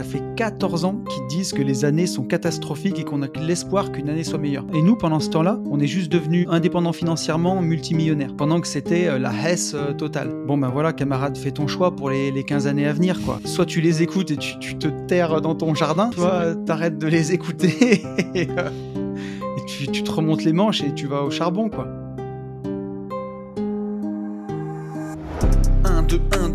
Ça fait 14 ans qu'ils disent que les années sont catastrophiques et qu'on a l'espoir qu'une année soit meilleure. Et nous, pendant ce temps-là, on est juste devenus indépendants financièrement, multimillionnaires, pendant que c'était euh, la hesse euh, totale. Bon ben voilà, camarade, fais ton choix pour les, 15 années à venir, quoi. Soit tu les écoutes et tu, te terres dans ton jardin, soit t'arrêtes de les écouter et, euh, tu, tu te remontes les manches et tu vas au charbon, quoi.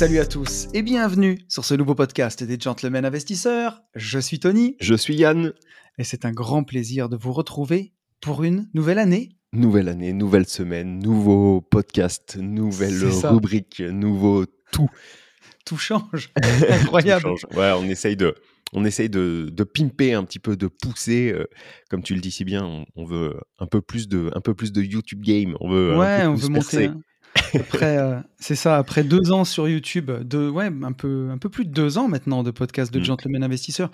Salut à tous et bienvenue sur ce nouveau podcast des Gentlemen Investisseurs. Je suis Tony. Je suis Yann. Et c'est un grand plaisir de vous retrouver pour une nouvelle année. Nouvelle année, nouvelle semaine, nouveau podcast, nouvelle rubrique, nouveau tout. Tout change. Incroyable. tout change. Ouais, on essaye de, on essaye de, de, pimper un petit peu, de pousser, euh, comme tu le dis si bien, on, veut un peu plus de, un peu plus de YouTube game, on veut, ouais, on veut monter, après, euh, c'est ça, après deux ans sur YouTube, ouais, un peu, un peu plus de deux ans maintenant de podcast de mmh. Gentlemen Investisseurs,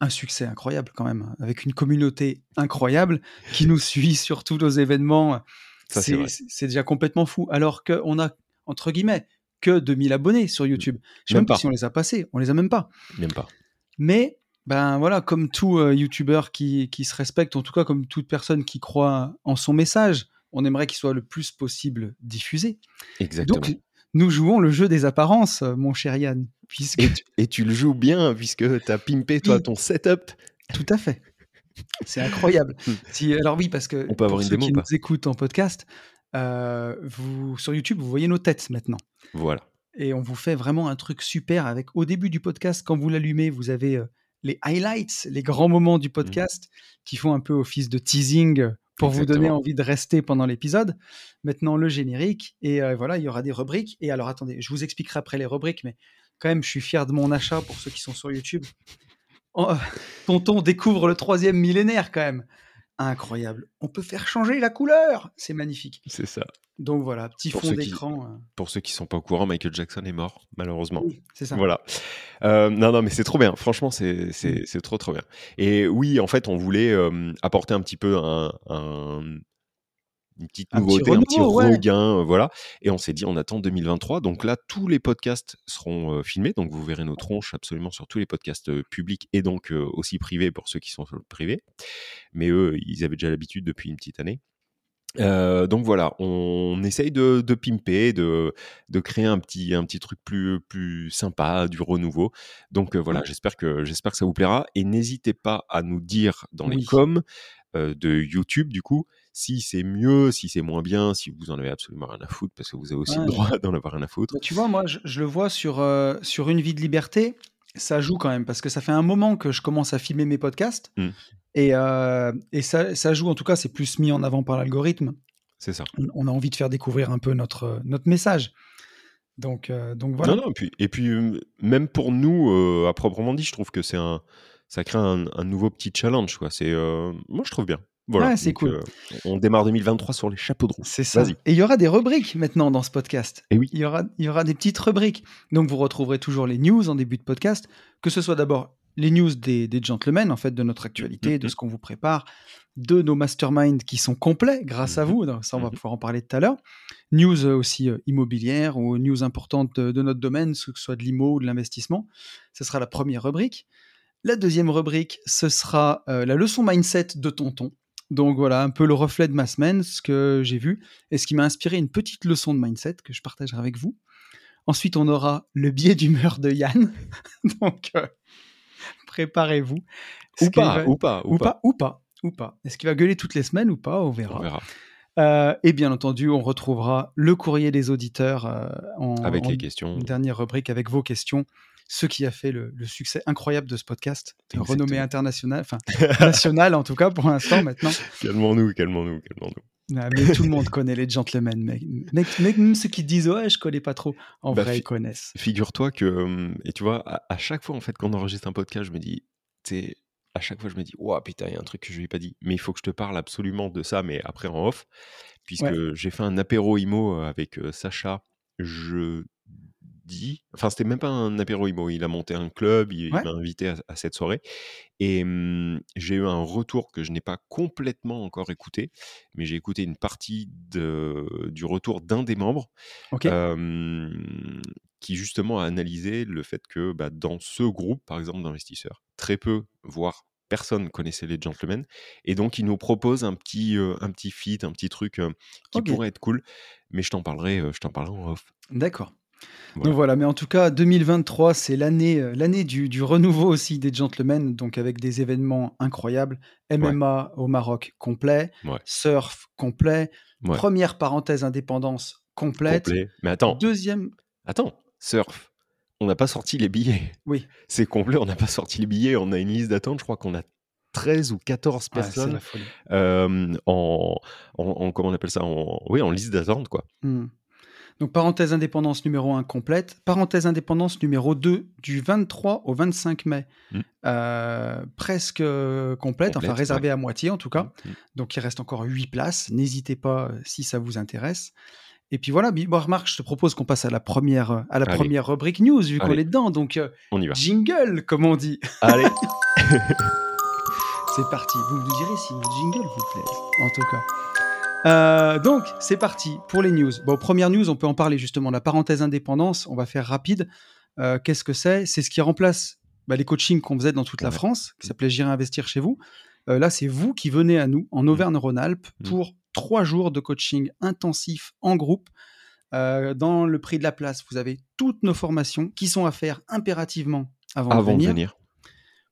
un succès incroyable quand même, avec une communauté incroyable qui nous suit sur tous nos événements. C'est déjà complètement fou. Alors qu'on a, entre guillemets, que 2000 abonnés sur YouTube. Je sais même, pas si on les a passés, on les a même pas. Même pas. Mais ben voilà, comme tout euh, YouTuber qui, qui, se respecte, en tout cas comme toute personne qui croit en son message, on aimerait qu'il soit le plus possible diffusé. Exactement. Donc, nous jouons le jeu des apparences, mon cher Yann. Puisque... Et, tu, le joues bien, puisque tu as pimpé, toi, ton setup. Tout à fait. C'est incroyable. Hmm. si, alors oui, parce que on peut avoir pour ceux qui nous écoutent en podcast, euh, vous, sur YouTube, vous voyez nos têtes maintenant. Voilà. Et on vous fait vraiment un truc super avec, au début du podcast, quand vous l'allumez, vous avez euh, les highlights, les grands moments du hmm. podcast qui font un peu office de teasing pour vous donner envie de rester pendant l'épisode. Maintenant, le générique. Et euh, voilà, il y aura des rubriques. Et alors, attendez, je vous expliquerai après les rubriques, mais quand même, je suis fier de mon achat pour ceux qui sont sur YouTube. Oh, tonton découvre le troisième millénaire quand même incroyable. On peut faire changer la couleur, c'est magnifique. C'est ça. Donc voilà, petit fond d'écran. Euh. Pour ceux qui sont pas au courant, Michael Jackson est mort, malheureusement. c'est ça. Voilà. Euh, non, non, mais c'est trop bien. Franchement, c'est mm. trop, trop bien. Et oui, en fait, on voulait euh, apporter un petit peu un, une petite nouveauté, un petit, regain, euh, voilà. Et on s'est dit, on attend 2023. Donc là, tous les podcasts seront euh, filmés. Donc vous verrez nos tronches absolument sur tous les podcasts euh, publics et donc aussi privés pour ceux qui sont sur le privé. Mais eux, ils avaient déjà l'habitude depuis une petite année. donc voilà, on essaye de, de pimper, de, de, créer un petit, un petit truc plus, plus sympa, du renouveau. Donc voilà, j'espère que, j'espère que ça vous plaira. Et n'hésitez pas à nous dire dans les coms de YouTube, du coup, si c'est mieux, si c'est moins bien, si vous en avez absolument rien à foutre, parce que vous avez aussi le droit d'en avoir rien à foutre. tu vois, moi, je, le vois sur, euh, sur Une vie de liberté, ça joue quand même, parce que ça fait un moment que je commence à filmer mes podcasts, mmh. et, euh, et ça, ça, joue, en tout cas, c'est plus mis en avant par l'algorithme. C'est ça. On, a envie de faire découvrir un peu notre, notre message. Donc, euh, donc voilà. Non, non, et puis, et puis même pour nous, à proprement dit, je trouve que c'est un, ça crée un, un, nouveau petit challenge. Quoi. C'est, moi, je trouve bien. Voilà, c'est cool. Euh, on démarre 2023 sur les chapeaux de roue. C'est ça. Et il y aura des rubriques maintenant dans ce podcast. Et oui. Il y aura, il y aura des petites rubriques. Donc vous retrouverez toujours les news en début de podcast, que ce soit d'abord les news des, des, gentlemen, en fait, de notre actualité, de mm-hmm. ce qu'on vous prépare, de nos masterminds qui sont complets grâce à mm-hmm. vous. ça, on va mm-hmm. pouvoir en parler tout à l'heure. News euh, aussi euh, immobilières ou news importantes de, notre domaine, que ce soit de l'IMO ou de l'investissement. Ce sera la première rubrique. La deuxième rubrique, ce sera la leçon mindset de Tonton. Donc voilà, un peu le reflet de ma semaine, ce que j'ai vu, et ce qui m'a inspiré une petite leçon de mindset que je partagerai avec vous. Ensuite, on aura le biais d'humeur de Yann. Donc, euh, préparez-vous. Ou pas, ou pas, ou, pas, ou pas, ou pas. Est-ce qu'il va gueuler toutes les semaines ou pas? On verra. Euh, et bien entendu, on retrouvera le courrier des auditeurs euh, en, avec les questions. Dernière rubrique avec vos questions ce qui a fait le, succès incroyable de ce podcast, renommée internationale, enfin nationale en tout cas pour l'instant maintenant. calmons-nous, calmons-nous, calmons-nous. Ah, mais tout le monde connaît les gentlemen, mec. Même ceux qui disent ouais, je connais pas trop, en bah, vrai, ils connaissent. Figure-toi que, et tu vois, à, chaque fois en fait qu'on enregistre un podcast, je me dis, tu à chaque fois je me dis, waouh, putain, il y a un truc que je lui ai pas dit, mais il faut que je te parle absolument de ça, mais après en off, puisque j'ai fait un apéro IMO avec Sacha je Enfin, c'était même pas un apéro IMO. Il a monté un club, il, m'a invité à, cette soirée. Et j'ai eu un retour que je n'ai pas complètement encore écouté, mais j'ai écouté une partie de, du retour d'un des membres qui justement a analysé le fait que bah, dans ce groupe, par exemple, d'investisseurs, très peu, voire personne connaissait les gentlemen. Et donc, il nous propose un petit, un petit feat, un petit truc qui pourrait être cool. Mais je t'en parlerai, je t'en parlerai en off. D'accord. Donc voilà, mais en tout cas, 2023, c'est l'année euh, l'année du, renouveau aussi des gentlemen, donc avec des événements incroyables. MMA au Maroc complet, surf complet, première parenthèse indépendance complète. Mais attends. Deuxième. Attends, surf. On n'a pas sorti les billets. Oui. C'est complet, on n'a pas sorti les billets. On a une liste d'attente, je crois qu'on a 13 ou 14 personnes euh, en, en, comment on appelle ça en, oui en liste d'attente quoi mmh. Donc parenthèse indépendance numéro 1 complète. Parenthèse indépendance numéro 2 du 23 au 25 mai. Mmh. Euh, presque complète, enfin réservée à moitié en tout cas. Mmh, mmh. Donc il reste encore 8 places. N'hésitez pas euh, si ça vous intéresse. Et puis voilà, Marc, je te propose qu'on passe à la première, à la première rubrique news, vu qu'on est dedans. Donc, euh, on y va. jingle, comme on dit. Allez. C'est parti. Vous me direz si le jingle vous plaît, en tout cas. Euh, donc, c'est parti pour les news. Bon, première news, on peut en parler justement. La parenthèse indépendance, on va faire rapide. Euh, qu'est-ce que c'est? C'est ce qui remplace bah, les coachings qu'on faisait dans toute la France, qui s'appelait J'irai investir chez vous. Euh, là, c'est vous qui venez à nous en mmh. Auvergne-Rhône-Alpes mmh. pour trois jours de coaching intensif en groupe. dans le prix de la place, vous avez toutes nos formations qui sont à faire impérativement avant, de venir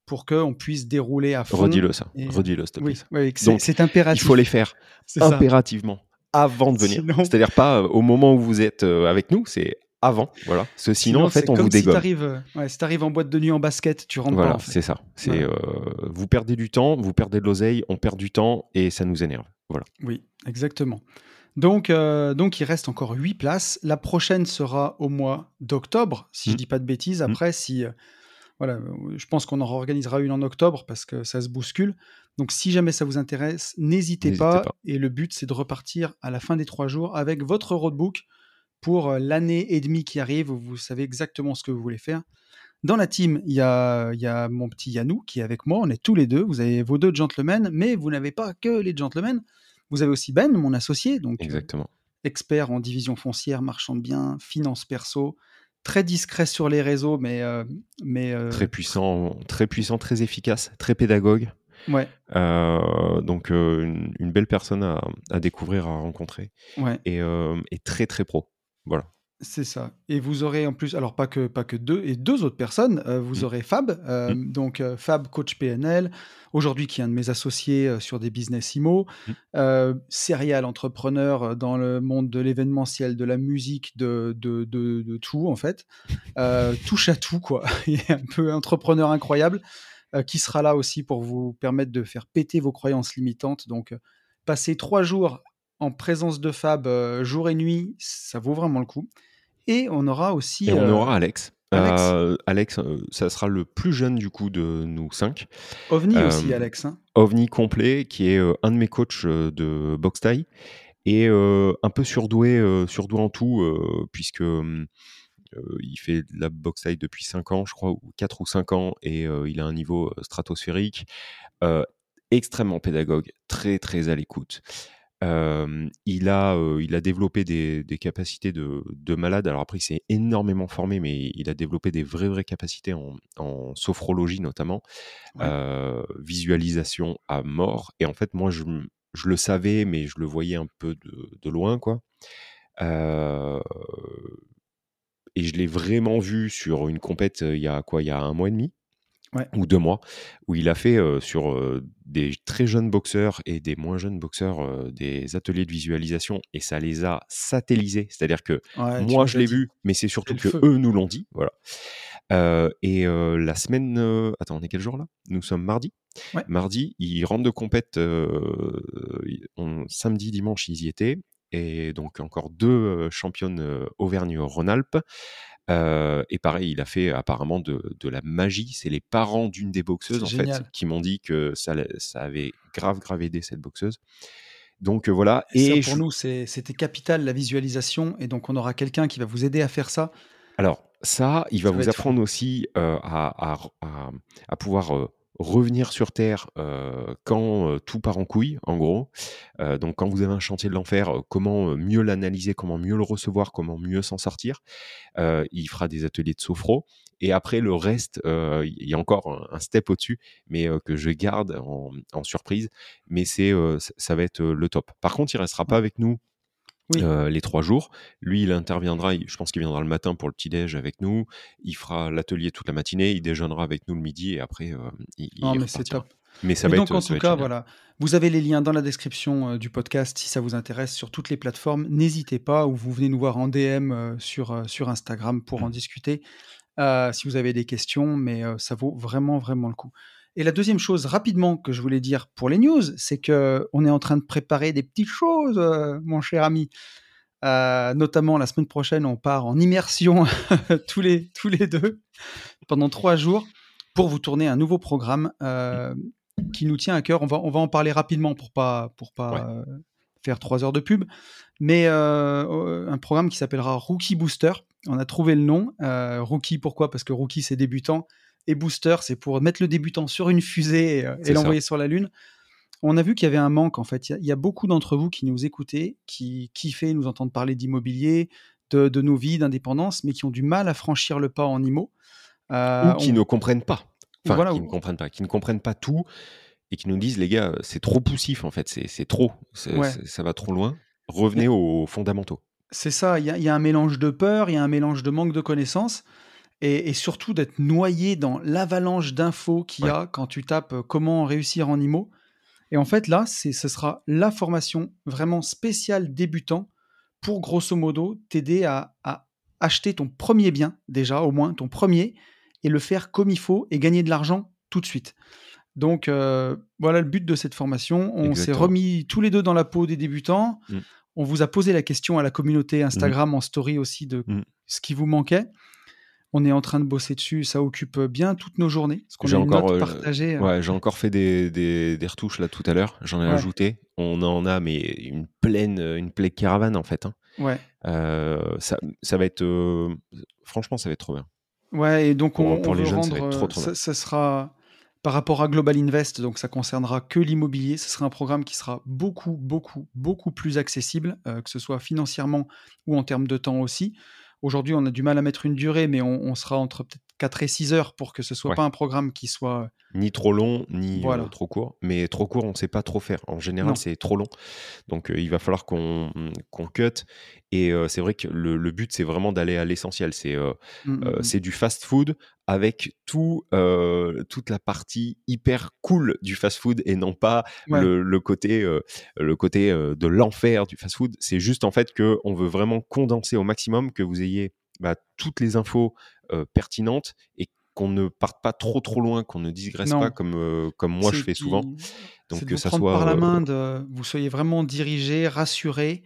pour qu'on puisse dérouler à fond. Redis-le ça, redis-le s'il te plaît. Oui, c'est impératif. Il faut les faire impérativement avant de venir. C'est-à-dire pas euh, au moment où vous êtes euh, avec nous, c'est avant, voilà. sinon, en fait, on vous dégomme. Si tu arrives, en boîte de nuit en basket, tu rentres voilà, pas. c'est ça. C'est euh, vous perdez du temps, vous perdez de l'oseille, on perd du temps et ça nous énerve. Voilà. Oui, exactement. Donc, donc, il reste encore 8 places. La prochaine sera au mois d'octobre, si je je mmh. dis pas de bêtises. Mmh. Après, si voilà, je pense qu'on en organisera une en octobre parce que ça se bouscule. Donc, si jamais ça vous intéresse, n'hésitez pas. Et le but, c'est de repartir à la fin des trois jours avec votre roadbook pour l'année et demie qui arrive où vous savez exactement ce que vous voulez faire. Dans la team, il y a, y a mon petit Yannou qui est avec moi. On est tous les deux. Vous avez vos deux gentlemen, mais vous n'avez pas que les gentlemen. Vous avez aussi Ben, mon associé, donc Exactement. expert en division foncière, marchand de biens, finance perso, très discret sur les réseaux, mais. Euh, mais euh, Très puissant, très puissant, très efficace, très pédagogue. Ouais. Euh, donc, une, belle personne à, découvrir, à rencontrer. Ouais. Et, et très, très pro. Voilà. C'est ça. Et vous aurez en plus, alors pas que, pas que deux, et deux autres personnes. Euh, vous mmh. aurez Fab, euh, mmh. donc euh, Fab, coach PNL, aujourd'hui qui est un de mes associés sur des business IMO, mmh. serial entrepreneur dans le monde de l'événementiel, de la musique, de, de, de, tout en fait. touche à tout, quoi. Il est un peu entrepreneur incroyable, qui sera là aussi pour vous permettre de faire péter vos croyances limitantes. Donc, passer trois jours en présence de Fab, jour et nuit, ça vaut vraiment le coup. Et on aura aussi. Et on aura Alex. Alex, euh, ça sera le plus jeune du coup de nous cinq. OVNI aussi, Alex. Hein. OVNI complet, qui est un de mes coachs de boxe taille et un peu surdoué, surdoué en tout, puisque il fait de la boxe taille depuis 5 ans, je crois, ou 4 ou 5 ans, et il a un niveau stratosphérique. extrêmement pédagogue, très très à l'écoute il, a, il a développé des, capacités de, de, malade. Alors après, il s'est énormément formé, mais il a développé des vraies, vraies capacités en, sophrologie notamment, visualisation à mort. Et en fait, moi, je, je, le savais, mais je le voyais un peu de, de loin, quoi. et je l'ai vraiment vu sur une compète il y a quoi, il y a un mois et demi ou deux mois, où il a fait sur des très jeunes boxeurs et des moins jeunes boxeurs des ateliers de visualisation et ça les a satellisés. C'est-à-dire que moi je l'ai vu, mais c'est surtout que eux nous l'ont dit. Voilà. et la semaine, attends, on est quel jour là? Nous sommes mardi. Mardi, ils rentrent de compète. samedi, dimanche, ils y étaient. Et donc encore deux championnes Auvergne-Rhône-Alpes. Et pareil, il a fait apparemment de, la magie. C'est les parents d'une des boxeuses en fait qui m'ont dit que ça, ça avait grave grave aidé cette boxeuse. Donc voilà. Et, pour nous, c'était capital la visualisation. Et donc on aura quelqu'un qui va vous aider à faire ça. Alors ça, il va vous apprendre aussi à, à, pouvoir revenir sur Terre quand tout part en couille, en gros. donc quand vous avez un chantier de l'enfer, comment mieux l'analyser, comment mieux le recevoir, comment mieux s'en sortir. il fera des ateliers de sophro. Et après, le reste, il y a encore un, step au-dessus, mais que je garde en, surprise. Mais c'est, ça va être le top. Par contre, il restera pas avec nous les trois jours. Lui, il interviendra, je pense qu'il viendra le matin pour le petit-déj avec nous. Il fera l'atelier toute la matinée, il déjeunera avec nous le midi et après, il, non, mais c'est top. Mais ça va donc, en tout cas, voilà. Vous avez les liens dans la description du podcast si ça vous intéresse sur toutes les plateformes. N'hésitez pas ou vous venez nous voir en DM sur, sur Instagram pour en mmh. discuter si vous avez des questions, mais ça vaut vraiment, vraiment le coup. Et la deuxième chose, rapidement, que je voulais dire pour les news, c'est que on est en train de préparer des petites choses, euh, mon cher ami. Euh, notamment la semaine prochaine, on part en immersion tous les tous les deux pendant trois jours pour vous tourner un nouveau programme euh, qui nous tient à cœur. On va on va en parler rapidement pour pas pour pas faire trois heures de pub, mais un programme qui s'appellera Rookie Booster. On a trouvé le nom. rookie, pourquoi? Parce que Rookie, c'est débutant et booster, c'est pour mettre le débutant sur une fusée et, euh, l'envoyer sur la Lune. On a vu qu'il y avait un manque en fait. Il y, a beaucoup d'entre vous qui nous écoutez, qui kiffaient nous entendre parler d'immobilier, de, nos vies, d'indépendance, mais qui ont du mal à franchir le pas en IMO. Euh, Ou qui ne comprennent pas. Enfin, qui ne comprennent pas, qui ne comprennent pas tout et qui nous disent les gars, c'est trop poussif en fait, c'est trop, ça va trop loin. Revenez aux fondamentaux. C'est ça, il y, y, a un mélange de peur, il y a un mélange de manque de connaissances et, surtout d'être noyé dans l'avalanche d'infos qu'il y a quand tu tapes euh, comment réussir en IMO. Et en fait, là, ce sera la formation vraiment spéciale débutant pour grosso modo t'aider à, acheter ton premier bien, déjà, au moins ton premier, et le faire comme il faut et gagner de l'argent tout de suite. Donc euh, voilà le but de cette formation. On s'est remis tous les deux dans la peau des débutants. Mm. On vous a posé la question à la communauté Instagram en story aussi de mm. ce qui vous manquait. On est en train de bosser dessus, ça occupe bien toutes nos journées. J'ai encore, euh, euh. ouais, j'ai encore fait des, des, retouches là tout à l'heure. J'en ai ajouté. On en a mais une pleine, une pleine caravane en fait. Hein. Ouais. Euh, ça, ça, va être, franchement, ça va être trop bien. Ouais, et donc on, pour les jeunes, ça va être trop, trop bien. Ça, sera par rapport à Global Invest, donc ça concernera que l'immobilier. Ce sera un programme qui sera beaucoup, beaucoup, beaucoup plus accessible, que ce soit financièrement ou en termes de temps aussi. Aujourd'hui, on a du mal à mettre une durée, mais on, sera entre peut-être 4 et 6 heures pour que ce soit pas un programme qui soit. Ni trop long, ni euh, trop court. Mais trop court, on ne sait pas trop faire. En général, c'est trop long. Donc, euh, il va falloir qu'on cut. Et euh, c'est vrai que le, but, c'est vraiment d'aller à l'essentiel. C'est mmh, mmh, mmh. du fast food avec tout, toute la partie hyper cool du fast food et non pas le, côté, le côté de l'enfer du fast food. C'est juste en fait qu'on veut vraiment condenser au maximum, que vous ayez bah, toutes les infos pertinentes et qu'on ne parte pas trop trop loin, qu'on ne digresse pas comme, comme moi je fais souvent. Donc que ça soit par la main, de, vous soyez vraiment dirigé, rassuré,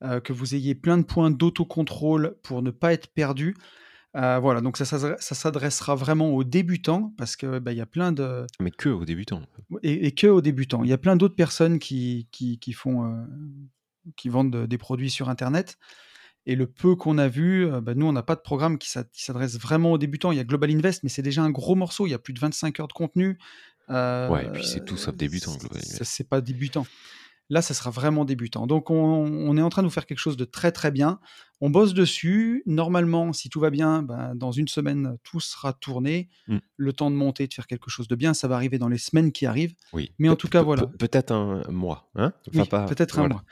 que vous ayez plein de points d'autocontrôle pour ne pas être perdu. Euh, voilà, donc ça, ça, s'adressera vraiment aux débutants parce que bah, il y a plein de. Mais que aux débutants. Et, que aux débutants. Il y a plein d'autres personnes qui, qui, font, euh, qui vendent des produits sur Internet. Et le peu qu'on a vu, euh, bah, nous, on n'a pas de programme qui s'adresse vraiment aux débutants. Il y a Global Invest, mais c'est déjà un gros morceau. Il y a plus de 25 heures de contenu. ouais, et puis c'est tout sauf débutant, Global Invest. C'est pas débutant. Là, ça sera vraiment débutant. Donc, on, est en train de vous faire quelque chose de très très bien. On bosse dessus. Normalement, si tout va bien, ben, dans une semaine, tout sera tourné. Mmh. Le temps de monter, de faire quelque chose de bien, ça va arriver dans les semaines qui arrivent. Oui. Mais en tout cas, voilà. Peut-être un mois. Hein peut-être un mois.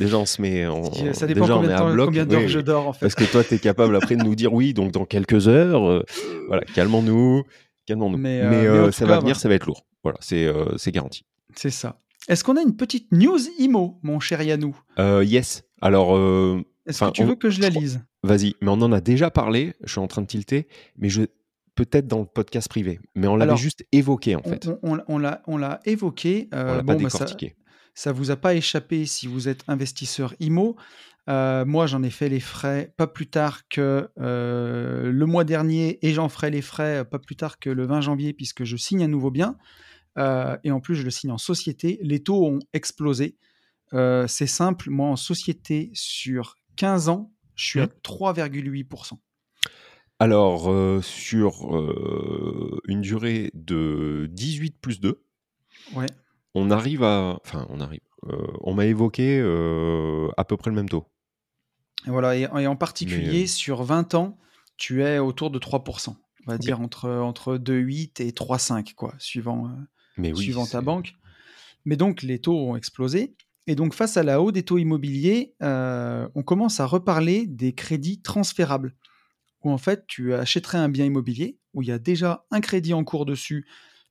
Déjà, on se met. On, ça dépend combien, d'heures je dors, en fait. Parce que toi, tu es capable après de nous dire oui, donc dans quelques heures. Euh, voilà, calmons-nous. Calmons-nous. Mais, euh, euh, ça va venir, ça va être lourd. Voilà, c'est garanti. C'est ça. Est-ce qu'on a une petite news IMO, mon cher Yannou? Euh, Yes. Alors. Euh, Est-ce que tu veux que je la lise? Vas-y, mais on en a déjà parlé, je suis en train de tilter, mais je peut-être dans le podcast privé, mais on l'avait juste évoqué en fait. On, on, on l'a évoqué. on l'a pas bah, décortiqué. ça, ne vous a pas échappé si vous êtes investisseur IMO. moi, j'en ai fait les frais pas plus tard que le mois dernier et j'en ferai les frais pas plus tard que le 20 janvier puisque je signe un nouveau bien. Et en plus, je le signe en société. Les taux ont explosé. c'est simple, moi en société sur 15 ans, je suis à 3,8%. Mmh. Alors, sur une durée de 18 plus 2, ouais. on arrive à. Enfin, on arrive. on m'a évoqué à peu près le même taux. Et voilà, et, en particulier, sur 20 ans, tu es autour de 3%. On va dire entre, entre 2,8 et 3,5, quoi, suivant, suivant ta banque. Mais donc, les taux ont explosé. Et donc, face à la hausse des taux immobiliers, euh, on commence à reparler des crédits transférables, où en fait, tu achèterais un bien immobilier, où il y a déjà un crédit en cours dessus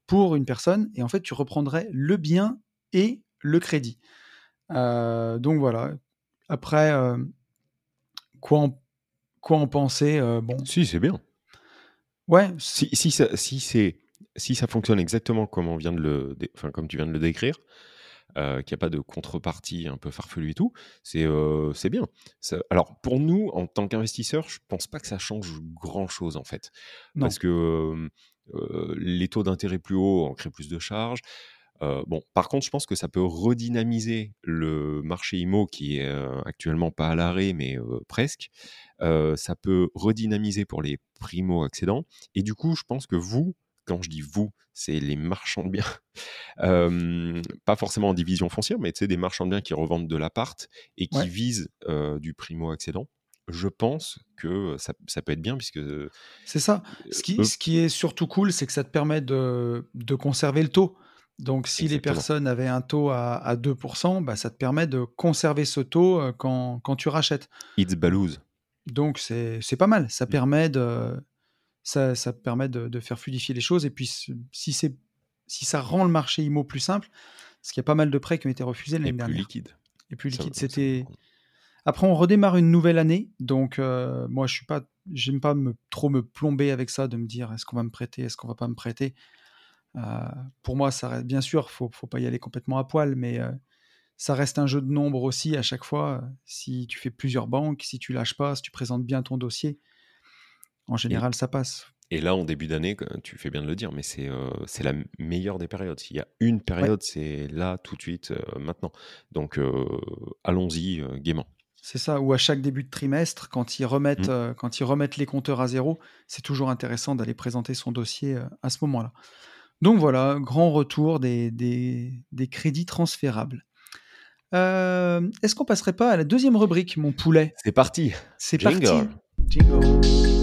pour une personne, et en fait, tu reprendrais le bien et le crédit. Euh, donc voilà. Après, euh, quoi, en, quoi en penser bon. Si, c'est bien. Ouais. Si, si, si, si ça fonctionne exactement comme, on vient de le, enfin, comme tu viens de le décrire, euh, qu'il n'y a pas de contrepartie un peu farfelue et tout, c'est euh, bien. alors, pour nous, en tant qu'investisseurs, je pense pas que ça change grand-chose, en fait. Parce que euh, les taux d'intérêt plus hauts en créent plus de charges. bon, par contre, je pense que ça peut redynamiser le marché IMO qui est actuellement pas à l'arrêt, mais presque. ça peut redynamiser pour les primo-accédants. Et du coup, je pense que vous, quand je dis vous, c'est les marchands de biens, pas forcément en division foncière, mais des marchands de biens qui revendent de l'appart et qui visent du primo-accédant. Je pense que ça, peut être bien puisque. C'est ça. Ce qui, ce qui, est surtout cool, c'est que ça te permet de, de conserver le taux. Donc, si les personnes avaient un taux à, à 2%, bah, ça te permet de conserver ce taux quand, quand tu rachètes. It's balouse. Donc, c'est pas mal. Ça mmh. permet de, ça, ça permet de, faire fluidifier les choses. Et puis, si, c'est, si ça rend le marché IMO plus simple, parce qu'il y a pas mal de prêts qui ont été refusés l'année dernière. Et plus liquide. Et plus liquide. C'était. Après, on redémarre une nouvelle année. Donc, euh, moi, je suis pas. J'aime pas me, trop me plomber avec ça, de me dire est-ce qu'on va me prêter, est-ce qu'on va pas me prêter? Euh, pour moi, ça reste, bien sûr, faut, faut pas y aller complètement à poil, mais euh, ça reste un jeu de nombres aussi à chaque fois. Si tu fais plusieurs banques, si tu lâches pas, si tu présentes bien ton dossier, en général, ça passe. Et là, en début d'année, tu fais bien de le dire, mais c'est euh, c'est la meilleure des périodes. S'il y a une période, c'est là, tout de suite, euh, maintenant. Donc, euh, allons-y gaiement. C'est ça, ou à chaque début de trimestre, quand ils remettent, mmh. quand ils remettent les compteurs à zéro, c'est toujours intéressant d'aller présenter son dossier à ce moment-là. Donc voilà, grand retour des, des, des crédits transférables. Est-ce qu'on passerait pas à la deuxième rubrique, mon poulet? C'est parti. C'est parti. Jingle.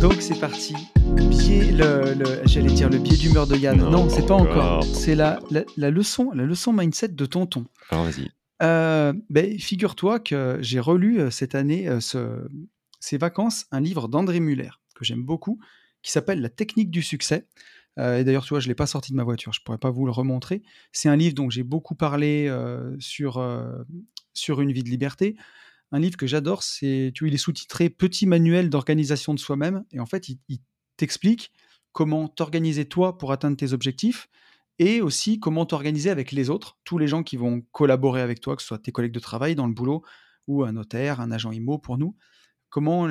Donc c'est parti. le, j'allais dire le biais d'humeur de Yann. Non, c'est pas encore. C'est la, la, leçon, la leçon mindset de Tonton. Alors vas-y. Euh, ben, figure-toi que j'ai relu euh, cette année, euh, ce, ces vacances, un livre d'André Muller que j'aime beaucoup, qui s'appelle La technique du succès. et d'ailleurs, tu vois, je l'ai pas sorti de ma voiture, je pourrais pas vous le remontrer. C'est un livre dont j'ai beaucoup parlé sur sur une vie de liberté un livre que j'adore, c'est, tu il est sous-titré Petit manuel d'organisation de soi-même. Et en fait, il, t'explique comment t'organiser toi pour atteindre tes objectifs et aussi comment t'organiser avec les autres, tous les gens qui vont collaborer avec toi, que ce soit tes collègues de travail dans le boulot ou un notaire, un agent IMO pour nous. Comment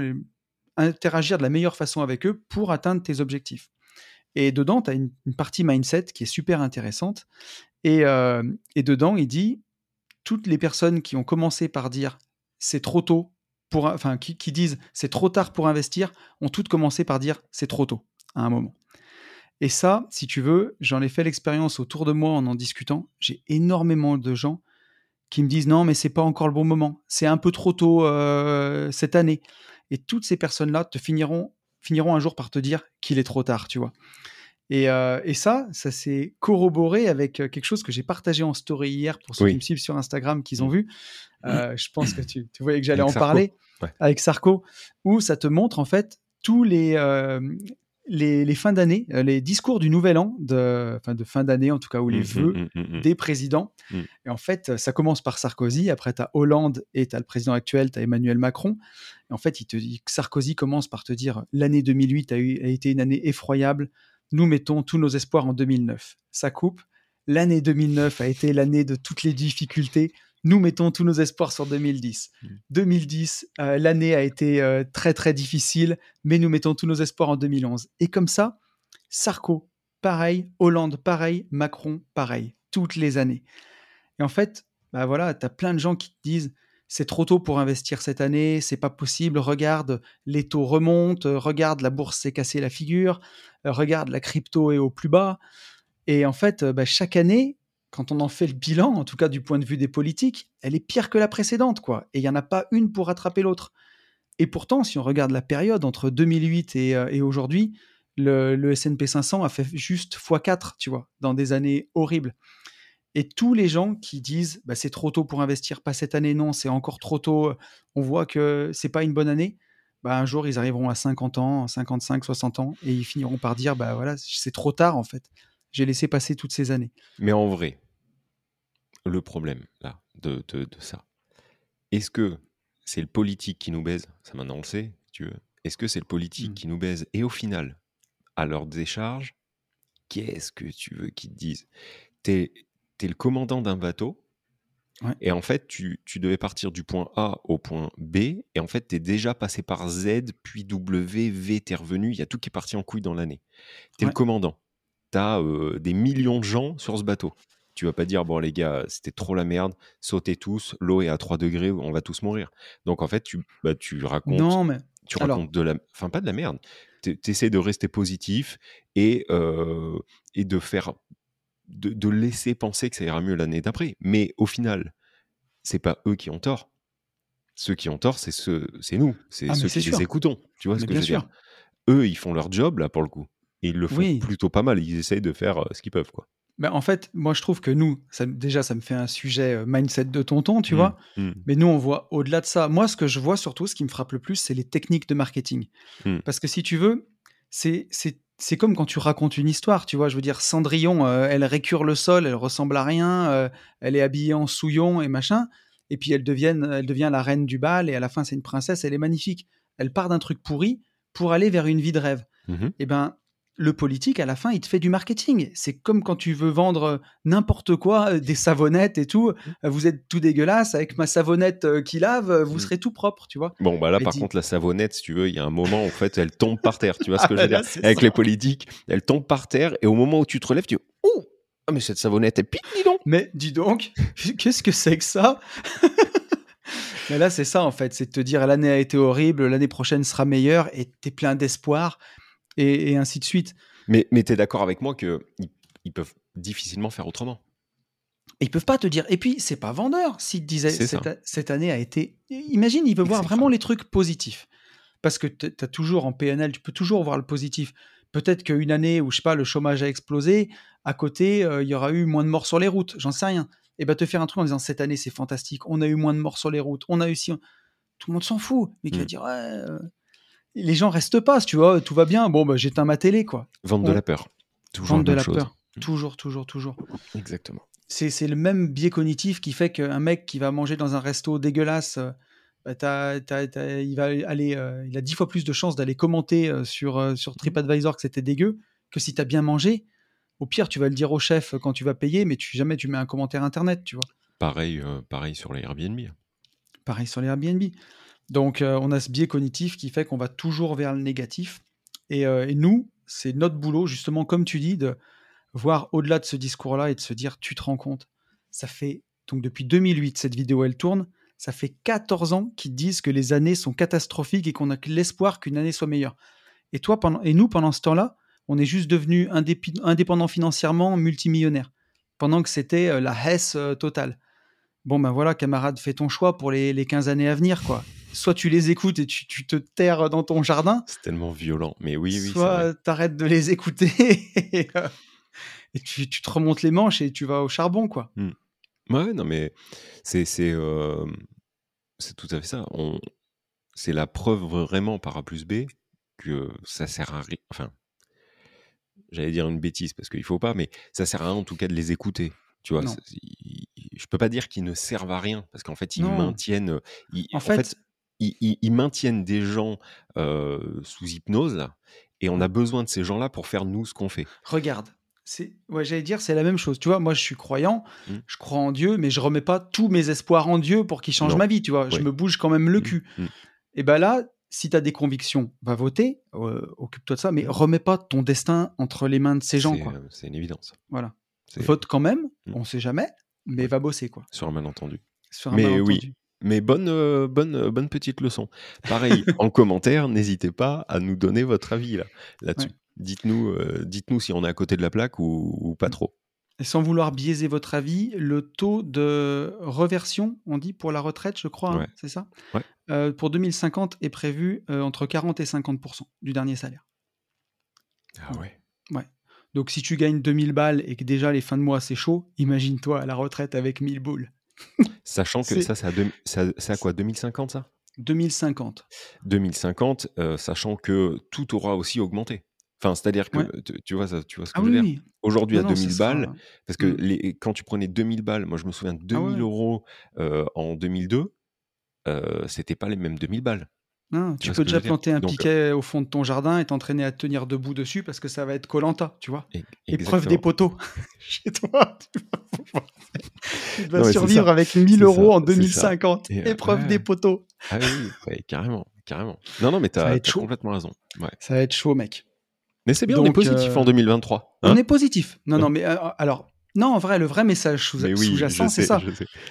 interagir de la meilleure façon avec eux pour atteindre tes objectifs. Et dedans, tu as une, partie mindset qui est super intéressante. Euh, et dedans, il dit, toutes les personnes qui ont commencé par dire c'est trop tôt pour, enfin, qui, disent c'est trop tard pour investir, ont toutes commencé par dire c'est trop tôt à un moment. Et ça, si tu veux, j'en ai fait l'expérience autour de moi en en discutant. J'ai énormément de gens qui me disent non, mais c'est pas encore le bon moment, c'est un peu trop tôt euh, cette année. Et toutes ces personnes-là te finiront, finiront un jour par te dire qu'il est trop tard, tu vois. Euh, et, ça, ça s'est corroboré avec euh, quelque chose que j'ai partagé en story hier pour ceux qui me suivent sur Instagram, qu'ils ont mmh. vu. Mmh. Euh, je pense que tu, voyais que j'allais en parler avec Sarko, où ça te montre en fait tous les, les, fins d'année, les discours du nouvel an, de, enfin de fin d'année en tout cas, ou les mmh, vœux mmh, mmh, des présidents. Et en fait, ça commence par Sarkozy, après tu as Hollande et tu as le président actuel, tu as Emmanuel Macron. Et en fait, il te dit, Sarkozy commence par te dire l'année 2008 a, eu, a été une année effroyable, nous mettons tous nos espoirs en 2009. Ça coupe. L'année 2009 a été l'année de toutes les difficultés. Nous mettons tous nos espoirs sur 2010. 2010, mmh. euh, l'année a été euh, très très difficile, mais nous mettons tous nos espoirs en 2011. Et comme ça, Sarko, pareil, Hollande, pareil, Macron, pareil, toutes les années. Et en fait, bah voilà, tu as plein de gens qui te disent c'est trop tôt pour investir cette année, c'est pas possible, regarde, les taux remontent, regarde, la bourse s'est cassée la figure, regarde, la crypto est au plus bas. Et en fait, bah, chaque année, quand on en fait le bilan, en tout cas du point de vue des politiques, elle est pire que la précédente, quoi. Et il n'y en a pas une pour rattraper l'autre. Et pourtant, si on regarde la période entre 2008 euh, et, aujourd'hui, le, le S&P 500 a fait juste x4, tu vois, dans des années horribles. Et tous les gens qui disent bah, c'est trop tôt pour investir, pas cette année, non, c'est encore trop tôt, on voit que c'est pas une bonne année, bah, un jour ils arriveront à 50 ans, 55, 60 ans, et ils finiront par dire bah voilà, c'est trop tard en fait. J'ai laissé passer toutes ces années. Mais en vrai, le problème là de, de, ça Est-ce que c'est le politique qui nous baise? Ça maintenant on le sait, tu veux. Est-ce que c'est le politique mmh. qui nous baise? Et au final, à leur décharge, qu'est-ce que tu veux qu'ils te disent? T'es es le commandant d'un bateau, et en fait, tu, tu, devais partir du point A au point B, et en fait, tu es déjà passé par Z, puis W, V, t'es revenu, il y a tout qui est parti en couille dans l'année. Tu es le commandant. Tu as euh, des millions de gens sur ce bateau. Tu vas pas dire, bon les gars, c'était trop la merde, sautez tous, l'eau est à 3 degrés, on va tous mourir. Donc en fait, tu, bah, tu racontes... Non, mais... Tu racontes de la... Enfin, pas de la merde. Tu essaies de rester positif et, euh, et de faire... De, laisser penser que ça ira mieux l'année d'après. Mais au final, c'est pas eux qui ont tort. Ceux qui ont tort, c'est c'est nous, c'est ah, ceux qui les écoutons. Tu vois ce que je veux dire? Eux, ils font leur job là pour le coup, et ils le font plutôt pas mal. Ils essayent de faire euh, ce qu'ils peuvent, quoi. Ben, en fait, moi je trouve que nous, ça, déjà ça me fait un sujet euh, mindset de tonton, tu mmh, vois. Mmh. Mais nous, on voit au-delà de ça. Moi, ce que je vois surtout, ce qui me frappe le plus, c'est les techniques de marketing. Mmh. Parce que si tu veux, c'est c'est comme quand tu racontes une histoire, tu vois. Je veux dire, Cendrillon, euh, elle récure le sol, elle ressemble à rien, euh, elle est habillée en souillon et machin. Et puis elle devient, elle devient la reine du bal et à la fin c'est une princesse, elle est magnifique. Elle part d'un truc pourri pour aller vers une vie de rêve. Et eh ben le politique, à la fin, il te fait du marketing. C'est comme quand tu veux vendre euh, n'importe quoi, euh, des savonnettes et tout. Mmh. Euh, vous êtes tout dégueulasse, avec ma savonnette qui lave, vous mmh. serez tout propre, tu vois. Bon, bah là, par contre, la savonnette, si tu veux, il y a un moment, en fait, elle tombe par terre. Tu vois ce que je veux dire Avec les politiques, elle tombe par terre et au moment où tu te relèves, tu dis Oh ah, mais cette savonnette, elle pique, dis donc Mais dis donc, qu'est-ce que c'est que ça? Mais là, c'est ça, en fait. C'est de te dire l'année a été horrible, l'année prochaine sera meilleure et tu es plein d'espoir et, ainsi de suite. Mais, mais tu es d'accord avec moi qu'ils ils peuvent difficilement faire autrement ils peuvent pas te dire. Et puis, c'est pas vendeur s'ils te disaient cette, cette, année a été. Imagine, il veut voir vraiment les trucs positifs. Parce que tu as toujours en PNL, tu peux toujours voir le positif. Peut-être qu'une année où, je sais pas, le chômage a explosé, à côté, euh, il y aura eu moins de morts sur les routes, j'en sais rien. Et bah, te faire un truc en disant cette année, c'est fantastique, on a eu moins de morts sur les routes, on a eu si. Tout le monde s'en fout. Mais qui va mmh. dire, ouais, euh, les gens restent pas, tu vois, tout va bien. Bon, bah, j'éteins ma télé, quoi. Vendre de la peur. Toujours Vendre de la peur. Toujours, toujours, toujours. Exactement. C'est le même biais cognitif qui fait qu'un mec qui va manger dans un resto dégueulasse, euh, bah, il va aller, euh, il a dix fois plus de chances d'aller commenter euh, sur, sur mm. TripAdvisor que c'était dégueu que si tu as bien mangé. Au pire, tu vas le dire au chef quand tu vas payer, mais tu, jamais tu mets un commentaire internet, tu vois. Pareil, pareil sur les Airbnb. Pareil sur les Airbnb. Donc, euh, on a ce biais cognitif qui fait qu'on va toujours vers le négatif. Euh, et, nous, c'est notre boulot, justement, comme tu dis, de voir au-delà de ce discours-là et de se dire, tu te rends compte, ça fait, donc depuis 2008, cette vidéo, elle tourne, ça fait 14 ans qu'ils disent que les années sont catastrophiques et qu'on a l'espoir qu'une année soit meilleure. Et toi, pendant, et nous, pendant ce temps-là, on est juste devenus indépendants financièrement, multimillionnaires, pendant que c'était euh, la hesse totale. Bon, ben voilà, camarade, fais ton choix pour les, les 15 années à venir, quoi soit tu les écoutes et tu, te terres dans ton jardin. C'est tellement violent, mais oui, oui. Soit tu arrêtes de les écouter et, euh, tu, te remontes les manches et tu vas au charbon, quoi. Hmm. Ouais, non, mais c'est c'est euh, tout à fait ça. On, c'est la preuve vraiment par A plus B que ça sert à rien. Enfin, j'allais dire une bêtise parce qu'il faut pas, mais ça sert à rien en tout cas de les écouter. Tu vois, je peux pas dire qu'ils ne servent à rien parce qu'en fait, ils maintiennent. en, fait, ils, maintiennent des gens sous hypnose et on a besoin de ces gens-là pour faire nous ce qu'on fait. Regarde, c'est ouais, j'allais dire c'est la même chose. Tu vois, moi je suis croyant, mmh. je crois en Dieu, mais je remets pas tous mes espoirs en Dieu pour qu'il change ma vie. Tu vois, je me bouge quand même le mmh. cul. Mmh. Et ben là, si tu as des convictions, va voter, occupe-toi de ça, mais remets pas ton destin entre les mains de ces gens. C'est une évidence. Voilà. Vote quand même, on sait jamais, mais va bosser quoi. Sur un malentendu. Sur un mais malentendu. oui, mais bonne, euh, bonne, euh, bonne petite leçon. Pareil, en commentaire, n'hésitez pas à nous donner votre avis là, là-dessus. Dites-nous, euh, dites-nous si on est à côté de la plaque ou, pas trop. Et sans vouloir biaiser votre avis, le taux de reversion, on dit pour la retraite, je crois, hein, c'est ça? Pour 2050 est prévu entre 40 et 50% du dernier salaire. Ah ouais. Ouais. Donc si tu gagnes 2000 balles et que déjà les fins de mois c'est chaud, imagine-toi à la retraite avec 1000 boules. Sachant que ça, c'est à, quoi 2050 ça? 2050. 2050, euh, sachant que tout aura aussi augmenté. Enfin, c'est-à-dire que tu, vois ça, tu vois ce que ah je veux dire? Aujourd'hui à 2000 balles, parce que mmh. les, quand tu prenais 2000 balles, moi je me souviens de 2000 ah euros euh, en 2002, euh, c'était pas les mêmes 2000 balles. Non, tu, peux déjà planter un piquet au fond de ton jardin et t'entraîner à tenir debout dessus parce que ça va être Colanta, tu vois. Épreuve des poteaux chez toi. Tu vas survivre avec 1000 euros en 2050. Épreuve des poteaux. Ah oui, carrément, carrément. Non, non, mais t'as as complètement raison. Ça va être chaud, mec. Mais c'est bien, on est positif en 2023. Hein. on est positif. Non, non, mais euh, alors, non, en vrai, le vrai message sous-jacent, c'est ça.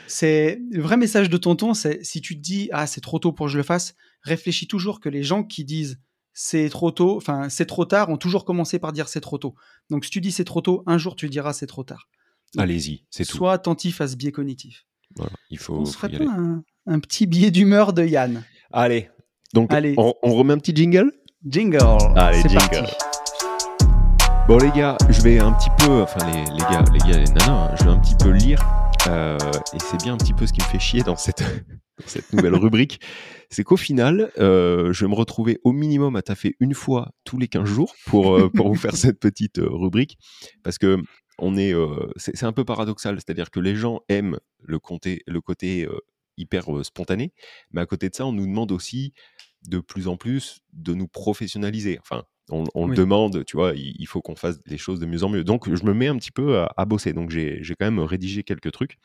C'est le vrai message de tonton, c'est si tu te dis ah c'est trop tôt pour que je le fasse, réfléchis toujours que les gens qui disent c'est trop tôt, enfin c'est trop tard, ont toujours commencé par dire c'est trop tôt. Donc si tu dis c'est trop tôt, un jour tu diras c'est trop tard. Allez-y, c'est tout. Sois attentif à ce biais cognitif. Voilà, il faut. On se ferait pas un, petit biais d'humeur de Yann. Allez, donc On, remet un petit jingle? Jingle. Allez, jingle. Bon les gars, je vais un petit peu, enfin les, les gars, les gars, les nanas, hein, je vais un petit peu lire euh, et c'est bien un petit peu ce qui me fait chier dans cette, cette nouvelle rubrique, c'est qu'au final, euh, je vais me retrouver au minimum à taffer une fois tous les 15 jours pour, euh, pour vous faire cette petite rubrique, parce que on est, c'est un peu paradoxal, c'est-à-dire que les gens aiment le, le côté hyper spontané, mais à côté de ça, on nous demande aussi de plus en plus de nous professionnaliser. Enfin, on, le demande, tu vois, il, faut qu'on fasse les choses de mieux en mieux. Donc, je me mets un petit peu à, bosser. Donc, j'ai quand même rédigé quelques trucs.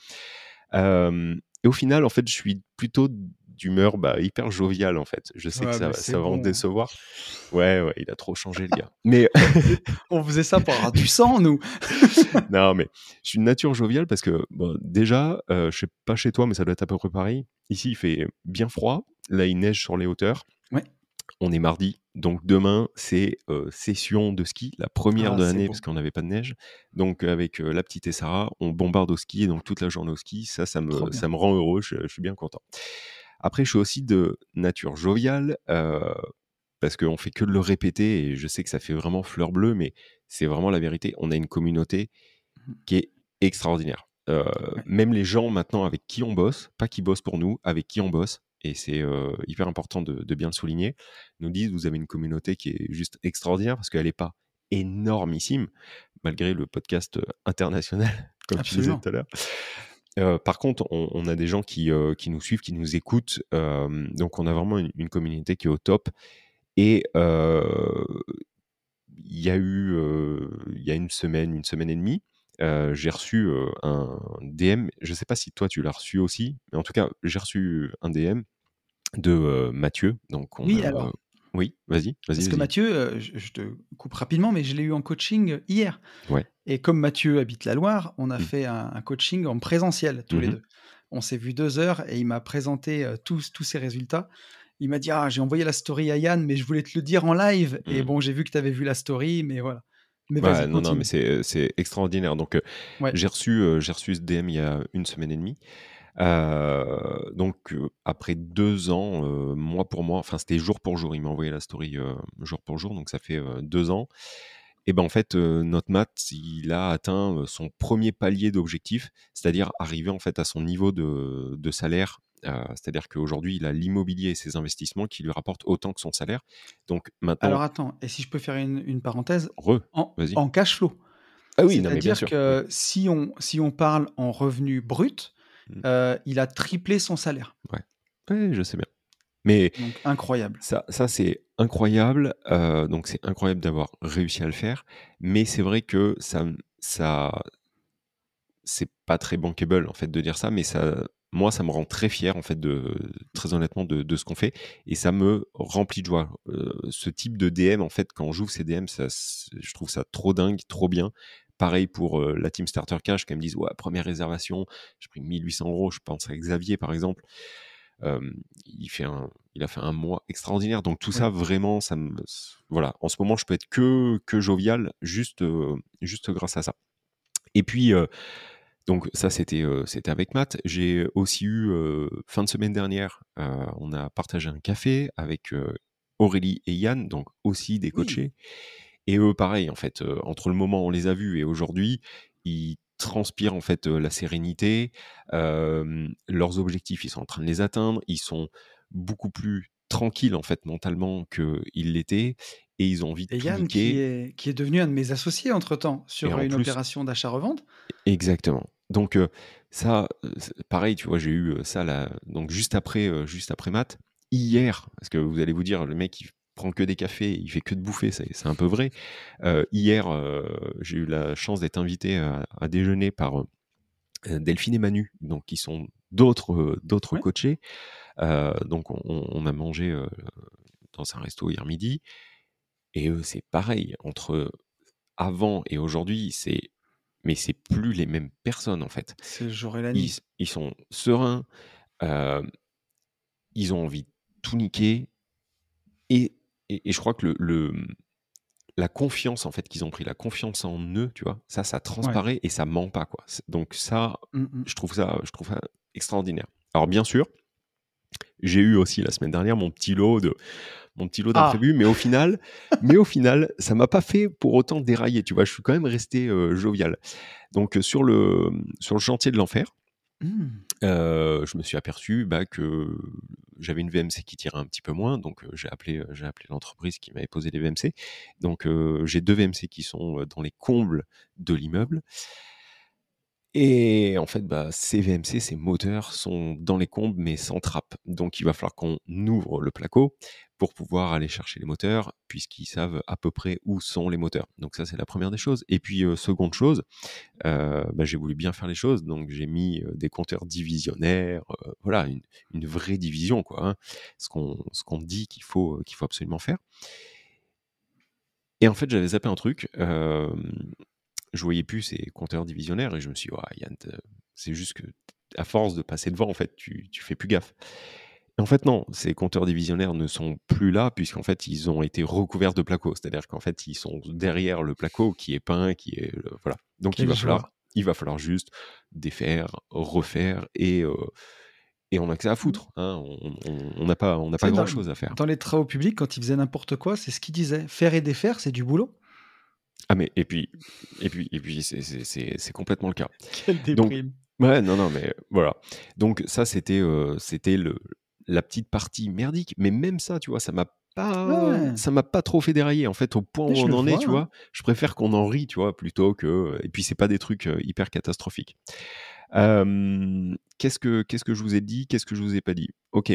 et au final, en fait, je suis plutôt d'humeur bah, hyper joviale, en fait. Je sais que ça, va en décevoir. Ouais, ouais, il a trop changé, le gars. Mais on faisait ça pour avoir du sang, nous. non, mais je suis une nature joviale parce que, déjà, euh, je sais pas chez toi, mais ça doit être à peu près pareil. Ici, il fait bien froid. Là, il neige sur les hauteurs. Ouais. On est mardi, donc demain c'est session de ski, la première ah, de l'année parce qu'on n'avait pas de neige. Donc avec la petite et Sarah, on bombarde au ski, donc toute la journée au ski, ça, ça me, ça me rend heureux, je, suis bien content. Après, je suis aussi de nature joviale, parce qu'on fait que de le répéter, et je sais que ça fait vraiment fleur bleue, mais c'est vraiment la vérité. On a une communauté mmh qui est extraordinaire. Même les gens maintenant avec qui on bosse, pas qui bossent pour nous, avec qui on bosse, et c'est hyper important de, bien le souligner, nous disent vous avez une communauté qui est juste extraordinaire parce qu'elle n'est pas énormissime, malgré le podcast international, comme tu disais tout à l'heure. par contre, on, a des gens qui, qui, nous suivent, qui nous écoutent. donc, on a vraiment une, une, communauté qui est au top. Et il y a eu, il y a une semaine, une semaine et demie, j'ai reçu un DM. Je ne sais pas si toi tu l'as reçu aussi, mais en tout cas, j'ai reçu un DM de Mathieu. Donc oui, alors. oui, vas-y. Vas Parce que Mathieu, je, te coupe rapidement, mais je l'ai eu en coaching hier. Ouais. Et comme Mathieu habite la Loire, on a mmh. fait un, coaching en présentiel tous les mmh deux. On s'est vu deux heures et il m'a présenté tous, tous ses résultats. Il m'a dit Ah, j'ai envoyé la story à Yann, mais je voulais te le dire en live. Et mmh. bon, j'ai vu que tu avais vu la story, mais voilà. Mais non, non, mais c'est extraordinaire. Donc, j'ai reçu, j'ai reçu ce DM il y a une semaine et demie. donc, après deux ans, mois pour mois, enfin, c'était jour pour jour. Il m'a envoyé la story jour pour jour, donc ça fait deux ans. Et ben en fait, notre mat, il a atteint son premier palier d'objectif, c'est-à-dire arriver en fait à son niveau de, de salaire C'est-à-dire qu'aujourd'hui, il a l'immobilier et ses investissements qui lui rapportent autant que son salaire. Donc maintenant. Alors attends, et si je peux faire une, parenthèse en, en, cash flow. Ah oui, C'est-à-dire que si on, si on parle en revenu brut, mmh. il a triplé son salaire. Ouais. Oui, je sais bien. Mais donc, incroyable. Ça, ça c'est incroyable. donc c'est incroyable d'avoir réussi à le faire. Mais c'est vrai que ça, ça, c'est pas très bankable en fait de dire ça, mais ça, moi, ça me rend très fier en fait de, très honnêtement, de, ce qu'on fait, et ça me remplit de joie. ce type de DM, en fait, quand j'ouvre ces DM, ça, je trouve ça trop dingue, trop bien. Pareil pour la Team Starter Cash, quand ils me disent ouais, première réservation, j'ai pris 1800 euros. Je pense à Xavier par exemple. Il, fait un, il a fait un mois extraordinaire. Donc tout ça, vraiment, ça me, voilà. En ce moment, je peux être que, que jovial, juste, juste grâce à ça. Et puis, donc ça, c'était c'était avec Matt. J'ai aussi eu, fin de semaine dernière, on a partagé un café avec Aurélie et Yann, donc aussi des coachés. Et eux, pareil, en fait, entre le moment où on les a vus et aujourd'hui, ils transpirent en fait la sérénité. leurs objectifs, ils sont en train de les atteindre. Ils sont beaucoup plus tranquilles en fait mentalement qu'ils l'étaient et ils ont envie de Yann qui est, qui est devenu un de mes associés entre-temps sur une opération d'achat-revente. Exactement. Donc ça, pareil, tu vois, j'ai eu ça là, donc juste après, juste après maths, hier, parce que vous allez vous dire, le mec il prend que des cafés, il fait que de bouffer, c'est un peu vrai. hier, j'ai eu la chance d'être invité à, déjeuner par Delphine et Manu, donc qui sont d'autres d'autres coachés. donc on, on, a mangé dans un resto hier midi. Et eux, c'est pareil. Entre avant et aujourd'hui, c'est. Mais c'est plus les mêmes personnes, en fait. C'est jour et la nuit. Ils, sont sereins. ils ont envie de tout niquer. Et, et, je crois que le, le, la confiance, en fait, qu'ils ont pris, la confiance en eux, tu vois, ça, ça transparaît et ça ment pas, quoi. Donc, ça, mmh, mmh. je trouve ça, je trouve ça extraordinaire. Alors, bien sûr, j'ai eu aussi la semaine dernière mon petit lot de mon petit lot ah. d'imprévus, mais au final, mais au final, ça m'a pas fait pour autant dérailler. Tu vois, je suis quand même resté euh, jovial. Donc sur le sur le chantier de l'enfer, mmh. euh, je me suis aperçu bah, que j'avais une VMC qui tirait un petit peu moins, donc j'ai appelé j'ai appelé l'entreprise qui m'avait posé les VMC. Donc j'ai deux VMC qui sont dans les combles de l'immeuble. Et en fait, bah, ces VMC, ces moteurs sont dans les combes, mais sans trappe. Donc, il va falloir qu'on ouvre le placo pour pouvoir aller chercher les moteurs, puisqu'ils savent à peu près où sont les moteurs. Donc, ça, c'est la première des choses. Et puis, seconde chose, bah, j'ai voulu bien faire les choses. Donc, j'ai mis des compteurs divisionnaires, voilà, une, vraie division, quoi. Hein. ce qu'on dit qu'il faut, qu'il faut absolument faire. Et en fait, j'avais zappé un truc je voyais plus ces compteurs divisionnaires et je me suis dit, Yann, c'est juste que à force de passer devant, en fait, tu, tu fais plus gaffe. Et en fait, non, ces compteurs divisionnaires ne sont plus là puisqu'en fait, ils ont été recouverts de placo. C'est-à-dire qu'en fait, ils sont derrière le placo qui est peint, qui est. Euh, voilà. Donc, il va, falloir, il va falloir juste défaire, refaire et. Euh, et on a que ça à foutre. Hein. On n'a pas, on pas grand-chose à faire. Dans les travaux publics, quand ils faisaient n'importe quoi, c'est ce qu'ils disaient. Faire et défaire, c'est du boulot. Ah mais et puis et puis et puis c'est complètement le cas. Quelle déprime. ouais non non mais voilà. Donc ça c'était euh, c'était le la petite partie merdique mais même ça tu vois ça m'a pas ça m'a pas trop fait dérailler en fait au point où on en est tu hein. vois. Je préfère qu'on en rit tu vois plutôt que et puis c'est pas des trucs euh, hyper catastrophiques. qu'est-ce que qu'est-ce que je vous ai dit Qu'est-ce que je vous ai pas dit? Ok.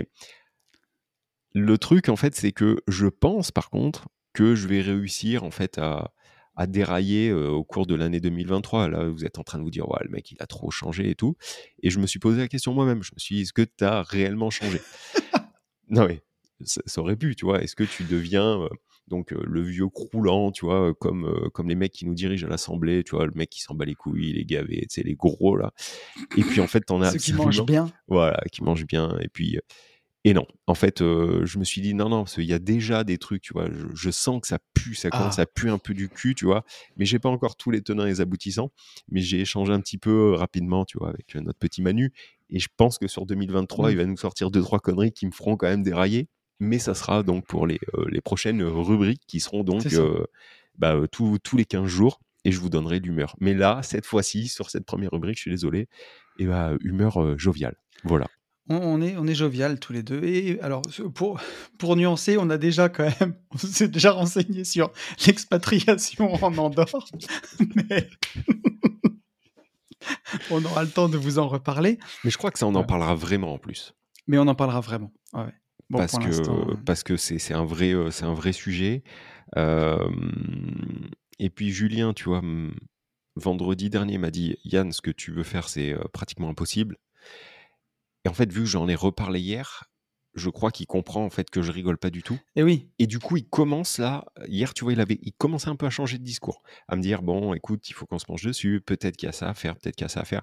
Le truc en fait c'est que je pense par contre que je vais réussir en fait à à dérailler au cours de l'année 2023. Là, vous êtes en train de vous dire, ouais, le mec, il a trop changé et tout. Et je me suis posé la question moi-même. Je me suis dit, est-ce que tu as réellement changé? Non, mais ça, aurait pu, tu vois. Est-ce que tu deviens donc le vieux croulant, tu vois, comme, comme les mecs qui nous dirigent à l'Assemblée, tu vois, le mec qui s'en bat les couilles, il est gavé, tu sais, les gros, là. Et puis, en fait, t'en as... Ceux qui mangent bien. Voilà, qui mangent bien. Et puis... Et non, en fait, je me suis dit non, non, parce qu'il y a déjà des trucs, tu vois. Je, sens que ça pue, ça commence ah. à puer un peu du cul, tu vois. Mais j'ai pas encore tous les tenants et les aboutissants. Mais j'ai échangé un petit peu rapidement, tu vois, avec notre petit Manu. Et je pense que sur 2023, il va nous sortir deux trois conneries qui me feront quand même dérailler. Mais ça sera donc pour les, les prochaines rubriques qui seront donc bah, tous les 15 jours. Et je vous donnerai l'humeur. Mais là, cette fois-ci, sur cette première rubrique, je suis désolé, et bah, humeur joviale. Voilà. On, est, on est jovial tous les deux. Et alors, pour, pour nuancer, on a déjà quand même, on s'est déjà renseigné sur l'expatriation en Andorre. Mais on aura le temps de vous en reparler. Mais je crois que ça, on en parlera vraiment en plus. Mais on en parlera vraiment. Ouais. parce, que, euh, parce que c'est un, vrai, euh, un vrai sujet. et puis Julien, tu vois, vendredi dernier, m'a dit Yann, ce que tu veux faire, c'est euh, pratiquement impossible. Et en fait, vu que j'en ai reparlé hier, je crois qu'il comprend en fait que je rigole pas du tout. Et oui. Et du coup, il commence là. Hier, tu vois, il avait, il commençait un peu à changer de discours, à me dire bon, écoute, il faut qu'on se penche dessus. Peut-être qu'il y a ça à faire, peut-être qu'il y a ça à faire.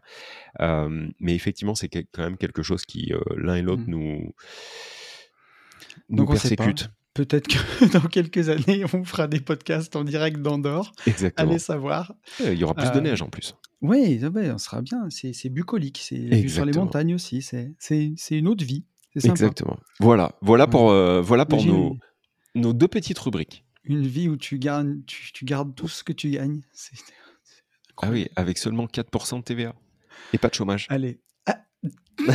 mais effectivement, c'est quand même quelque chose qui euh, l'un et l'autre mmh. nous nous persécute. Peut-être que dans quelques années, on fera des podcasts en direct d'Andorre. Exactement. Allez savoir. Il y aura plus de neige en plus. Oui, on sera bien. C'est bucolique. C'est sur les montagnes aussi. C'est une autre vie. Exactement. Voilà, voilà pour, euh, voilà pour nos, nos deux petites rubriques. Une vie où tu gardes, tu, gardes tout ce que tu gagnes. ah oui, avec seulement 4% de TVA. Et pas de chômage. Allez. Ah.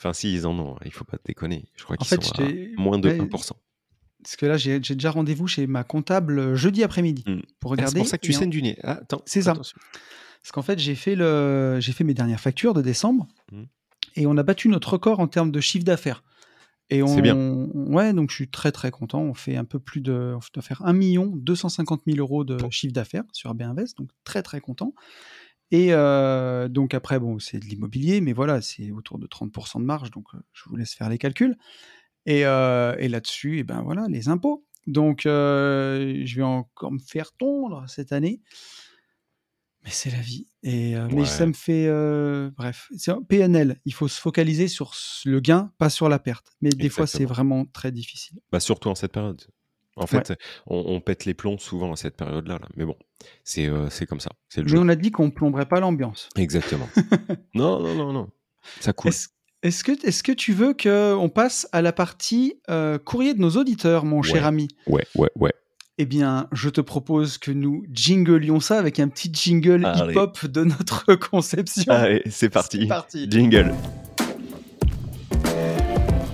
Enfin, si, ils en ont, il faut pas déconner. Je crois qu'ils sont à moins de 1%. Parce que là, j'ai déjà rendez-vous chez ma comptable euh, jeudi après-midi hmm. pour regarder. c'est pour ça que tu saignes du nez. Ah, c'est ça. Parce qu'en fait, j'ai fait, le... fait mes dernières factures de décembre hmm. et on a battu notre record en termes de chiffre d'affaires. Et on... C'est bien. Ouais, donc je suis très très content. On fait un peu plus de. On doit faire 1 million 250 000 euros de chiffre d'affaires sur AB Invest, donc très très content. Et donc après, bon, c'est de l'immobilier, mais voilà, c'est autour de 30% de marge, donc je vous laisse faire les calculs. Et, là-dessus, et eh ben voilà, les impôts. Donc je vais encore me faire tondre cette année. Mais c'est la vie. Et, Mais ça me fait... bref, PNL, il faut se focaliser sur le gain, pas sur la perte. Mais des fois, c'est vraiment très difficile. Bah, surtout en cette période. En fait, on, pète les plombs souvent à cette période-là. Mais bon, c'est euh, comme ça. Le Mais on a dit qu'on plomberait pas l'ambiance. Exactement. non, non, non, non. Ça coule. Est-ce que, est que tu veux qu'on passe à la partie euh, courrier de nos auditeurs, mon cher ami? Ouais, ouais, ouais. Eh bien, je te propose que nous jinglions ça avec un petit jingle hip-hop de notre conception. Allez, c'est parti. parti. Jingle.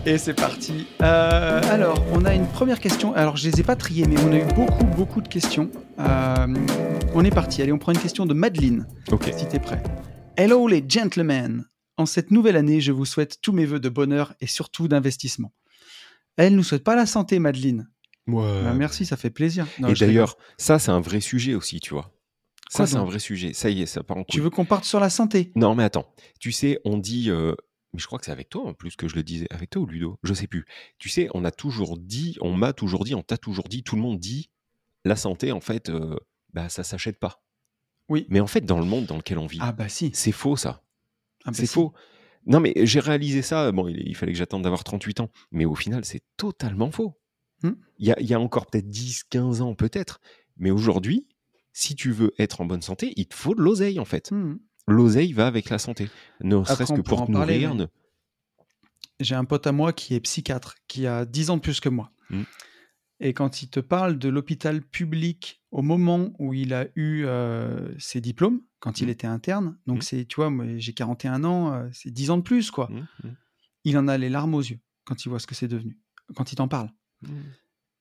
Et c'est parti. Euh, alors, on a une première question. Alors, je les ai pas triées, mais on a eu beaucoup, beaucoup de questions. Euh, on est parti. Allez, on prend une question de Madeleine. Ok. Si es prêt. Hello les gentlemen. En cette nouvelle année, je vous souhaite tous mes voeux de bonheur et surtout d'investissement. Elle nous souhaite pas la santé, Madeleine. Ouais. Bah, merci, ça fait plaisir. et d'ailleurs, ça, c'est un vrai sujet aussi, tu vois. Ça, c'est un vrai sujet. Ça y est, ça part en Tu veux qu'on parte sur la santé? Non, mais attends. Tu sais, on dit euh, mais je crois que c'est avec toi en plus que je le disais, avec toi ou Ludo, je sais plus. Tu sais, on a toujours dit, on m'a toujours dit, on t'a toujours dit, tout le monde dit, la santé en fait, euh, bah ça s'achète pas. Oui. Mais en fait, dans le monde dans lequel on vit, ah bah si, c'est faux ça. Ah bah c'est faux. Non mais j'ai réalisé ça. Bon, il, fallait que j'attende d'avoir 38 ans, mais au final, c'est totalement faux. Hmm. Il y, a, encore peut-être 10, 15 ans peut-être, mais aujourd'hui, si tu veux être en bonne santé, il te faut de l'oseille en fait. Hmm l'oseille va avec la santé. Ne serait-ce que pour te nourrir. J'ai un pote à moi qui est psychiatre, qui a 10 ans de plus que moi. Mmh. Et quand il te parle de l'hôpital public au moment où il a eu euh, ses diplômes, quand il mmh. était interne, donc mmh. c'est, tu vois, moi j'ai 41 ans, euh, c'est 10 ans de plus, quoi. Il en a les larmes aux yeux quand il voit ce que c'est devenu, quand il t'en parle.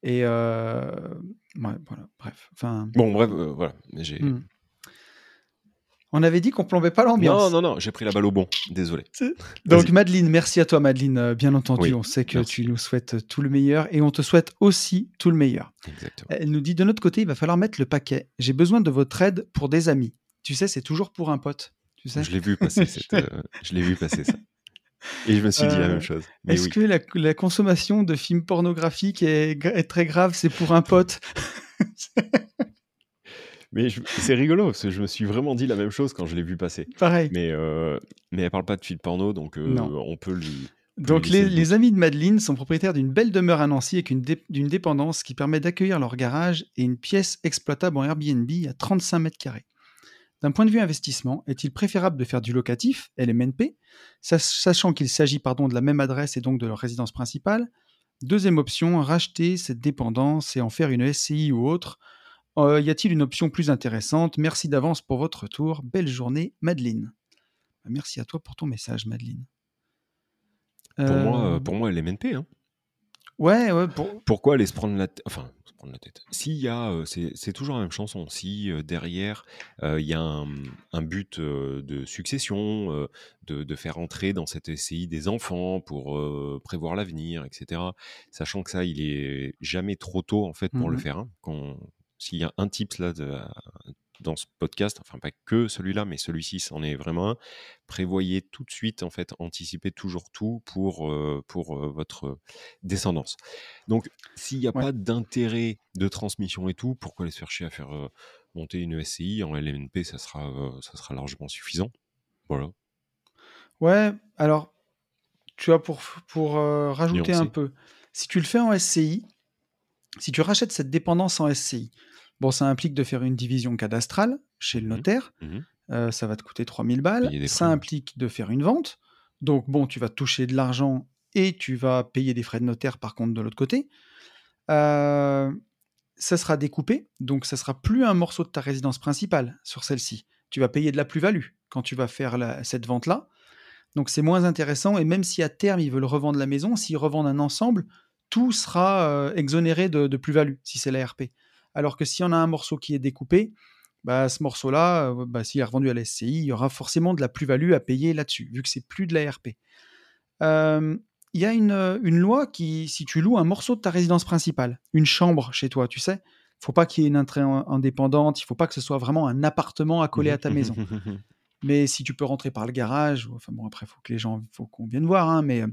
Et euh, voilà, bref. Enfin. Bon, bref, voilà. J'ai. On avait dit qu'on plombait pas l'ambiance. Non, non, non, j'ai pris la balle au bon. Désolé. Donc, Madeleine, merci à toi, Madeleine. Euh, bien entendu, on sait que tu nous souhaites tout le meilleur et on te souhaite aussi tout le meilleur. Exactement. Elle nous dit de notre côté, il va falloir mettre le paquet. J'ai besoin de votre aide pour des amis. Tu sais, c'est toujours pour un pote. Tu sais? Je l'ai vu passer. Euh, je l'ai vu passer ça. Et je me suis dit la même euh, chose. Est-ce que la, consommation de films pornographiques est très grave? C'est pour un pote? Mais c'est rigolo, parce que je me suis vraiment dit la même chose quand je l'ai vu passer. Pareil. Mais, euh, mais elle parle pas de film porno, donc euh, on peut lui. Donc les, amis de Madeleine sont propriétaires d'une belle demeure à Nancy avec d'une dépendance qui permet d'accueillir leur garage et une pièce exploitable en Airbnb à 35 mètres carrés. D'un point de vue investissement, est-il préférable de faire du locatif, LMNP, sachant qu'il s'agit pardon de la même adresse et donc de leur résidence principale? Deuxième option, racheter cette dépendance et en faire une SCI ou autre euh, y a-t-il une option plus intéressante? Merci d'avance pour votre retour. Belle journée, Madeleine. Bah, merci à toi pour ton message, Madeleine. Pour, moi, pour moi, LMNP. Hein. Ouais, ouais. Pourquoi aller se prendre la tête Enfin, se prendre la tête? S'il y a, c'est toujours la même chanson. Si derrière il y a un, but de succession, de, faire entrer dans cette SCI des enfants pour prévoir l'avenir, etc. Sachant que ça, il est jamais trop tôt en fait pour le mmh faire. Hein, s'il y a un type là de, dans ce podcast, enfin pas que celui-là, mais celui-ci, c'en est vraiment un. Prévoyez tout de suite, en fait, anticipez toujours tout pour, euh, pour euh, votre descendance. Donc, s'il n'y a pas d'intérêt de transmission et tout, pourquoi aller se faire chier à faire euh, monter une SCI en LMNP Ça sera, ça sera largement suffisant. Voilà. Ouais, alors, tu vois, pour, pour rajouter un peu, si tu le fais en SCI, si tu rachètes cette dépendance en SCI, Bon, ça implique de faire une division cadastrale chez le mmh notaire. Mmh euh, ça va te coûter 3000 balles. Ça implique de faire une vente. Donc, bon, tu vas toucher de l'argent et tu vas payer des frais de notaire par contre de l'autre côté. Euh, ça sera découpé, donc ça sera plus un morceau de ta résidence principale sur celle-ci. Tu vas payer de la plus-value quand tu vas faire cette vente-là. Donc c'est moins intéressant, et même si à terme ils veulent revendre la maison, s'ils revendent un ensemble, tout sera euh, exonéré de, de plus-value, si c'est l'ARP. Alors que si on a un morceau qui est découpé, bah, ce morceau-là, euh, bah, s'il est revendu à la SCI, il y aura forcément de la plus-value à payer là-dessus, vu que c'est plus de l'ARP. Il y a une, loi qui, si tu loues un morceau de ta résidence principale, une chambre chez toi, tu sais, il faut pas qu'il y ait une entrée indépendante, il faut pas que ce soit vraiment un appartement accolé à ta maison. mais si tu peux rentrer par le garage, enfin bon, après, il faut que les gens, faut qu'on vienne voir, hein, mais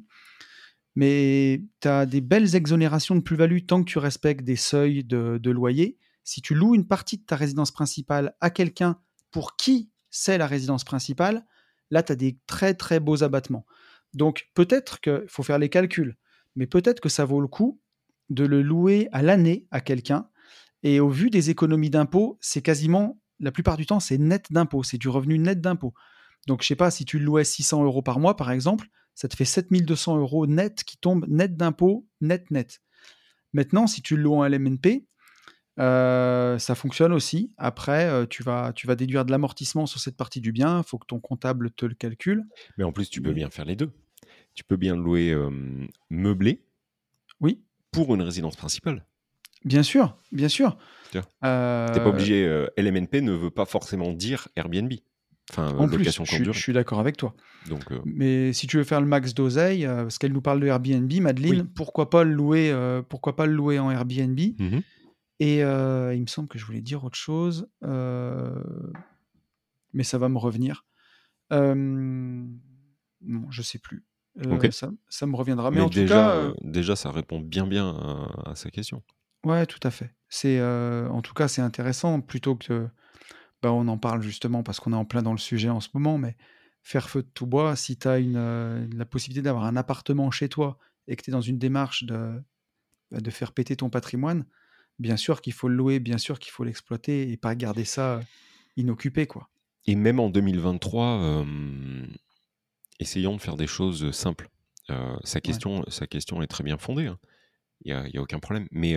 mais tu as des belles exonérations de plus-value tant que tu respectes des seuils de, loyer. Si tu loues une partie de ta résidence principale à quelqu'un pour qui c'est la résidence principale, là, tu as des très très beaux abattements. Donc peut-être qu'il faut faire les calculs, mais peut-être que ça vaut le coup de le louer à l'année à quelqu'un. Et au vu des économies d'impôts, c'est quasiment, la plupart du temps, c'est net d'impôts, c'est du revenu net d'impôts. Donc je sais pas, si tu louais 600 euros par mois, par exemple, ça te fait 7200 euros net qui tombent net d'impôts, net net. Maintenant, si tu le loues en LMNP, euh, ça fonctionne aussi. Après, euh, tu, vas, tu vas déduire de l'amortissement sur cette partie du bien. Il faut que ton comptable te le calcule. Mais en plus, tu peux bien faire les deux. Tu peux bien louer euh, meublé. Oui. Pour une résidence principale. Bien sûr, bien sûr. Tu n'es pas obligé. LMNP ne veut pas forcément dire Airbnb. Enfin, en plus, je, suis d'accord avec toi. Donc, euh, Mais si tu veux faire le max d'oseille, euh, parce qu'elle nous parle de Airbnb, Madeleine, pourquoi, pas le louer, euh, pourquoi pas le louer en Airbnb? Mmh Et il me semble que je voulais dire autre chose, mais ça va me revenir. non, je sais plus. Ça, ça, me reviendra. Mais, en déjà, tout cas, déjà, ça répond bien bien à, à sa question. Ouais, tout à fait. C'est, en tout cas, c'est intéressant plutôt que bah, on en parle justement parce qu'on est en plein dans le sujet en ce moment, mais faire feu de tout bois, si tu as une, euh, la possibilité d'avoir un appartement chez toi et que tu es dans une démarche de, bah, de faire péter ton patrimoine, bien sûr qu'il faut le louer, bien sûr qu'il faut l'exploiter et pas garder ça inoccupé. quoi. Et même en 2023, essayons de faire des choses simples. Euh, sa, question, sa question est très bien fondée, hein. il n'y a, aucun problème. Mais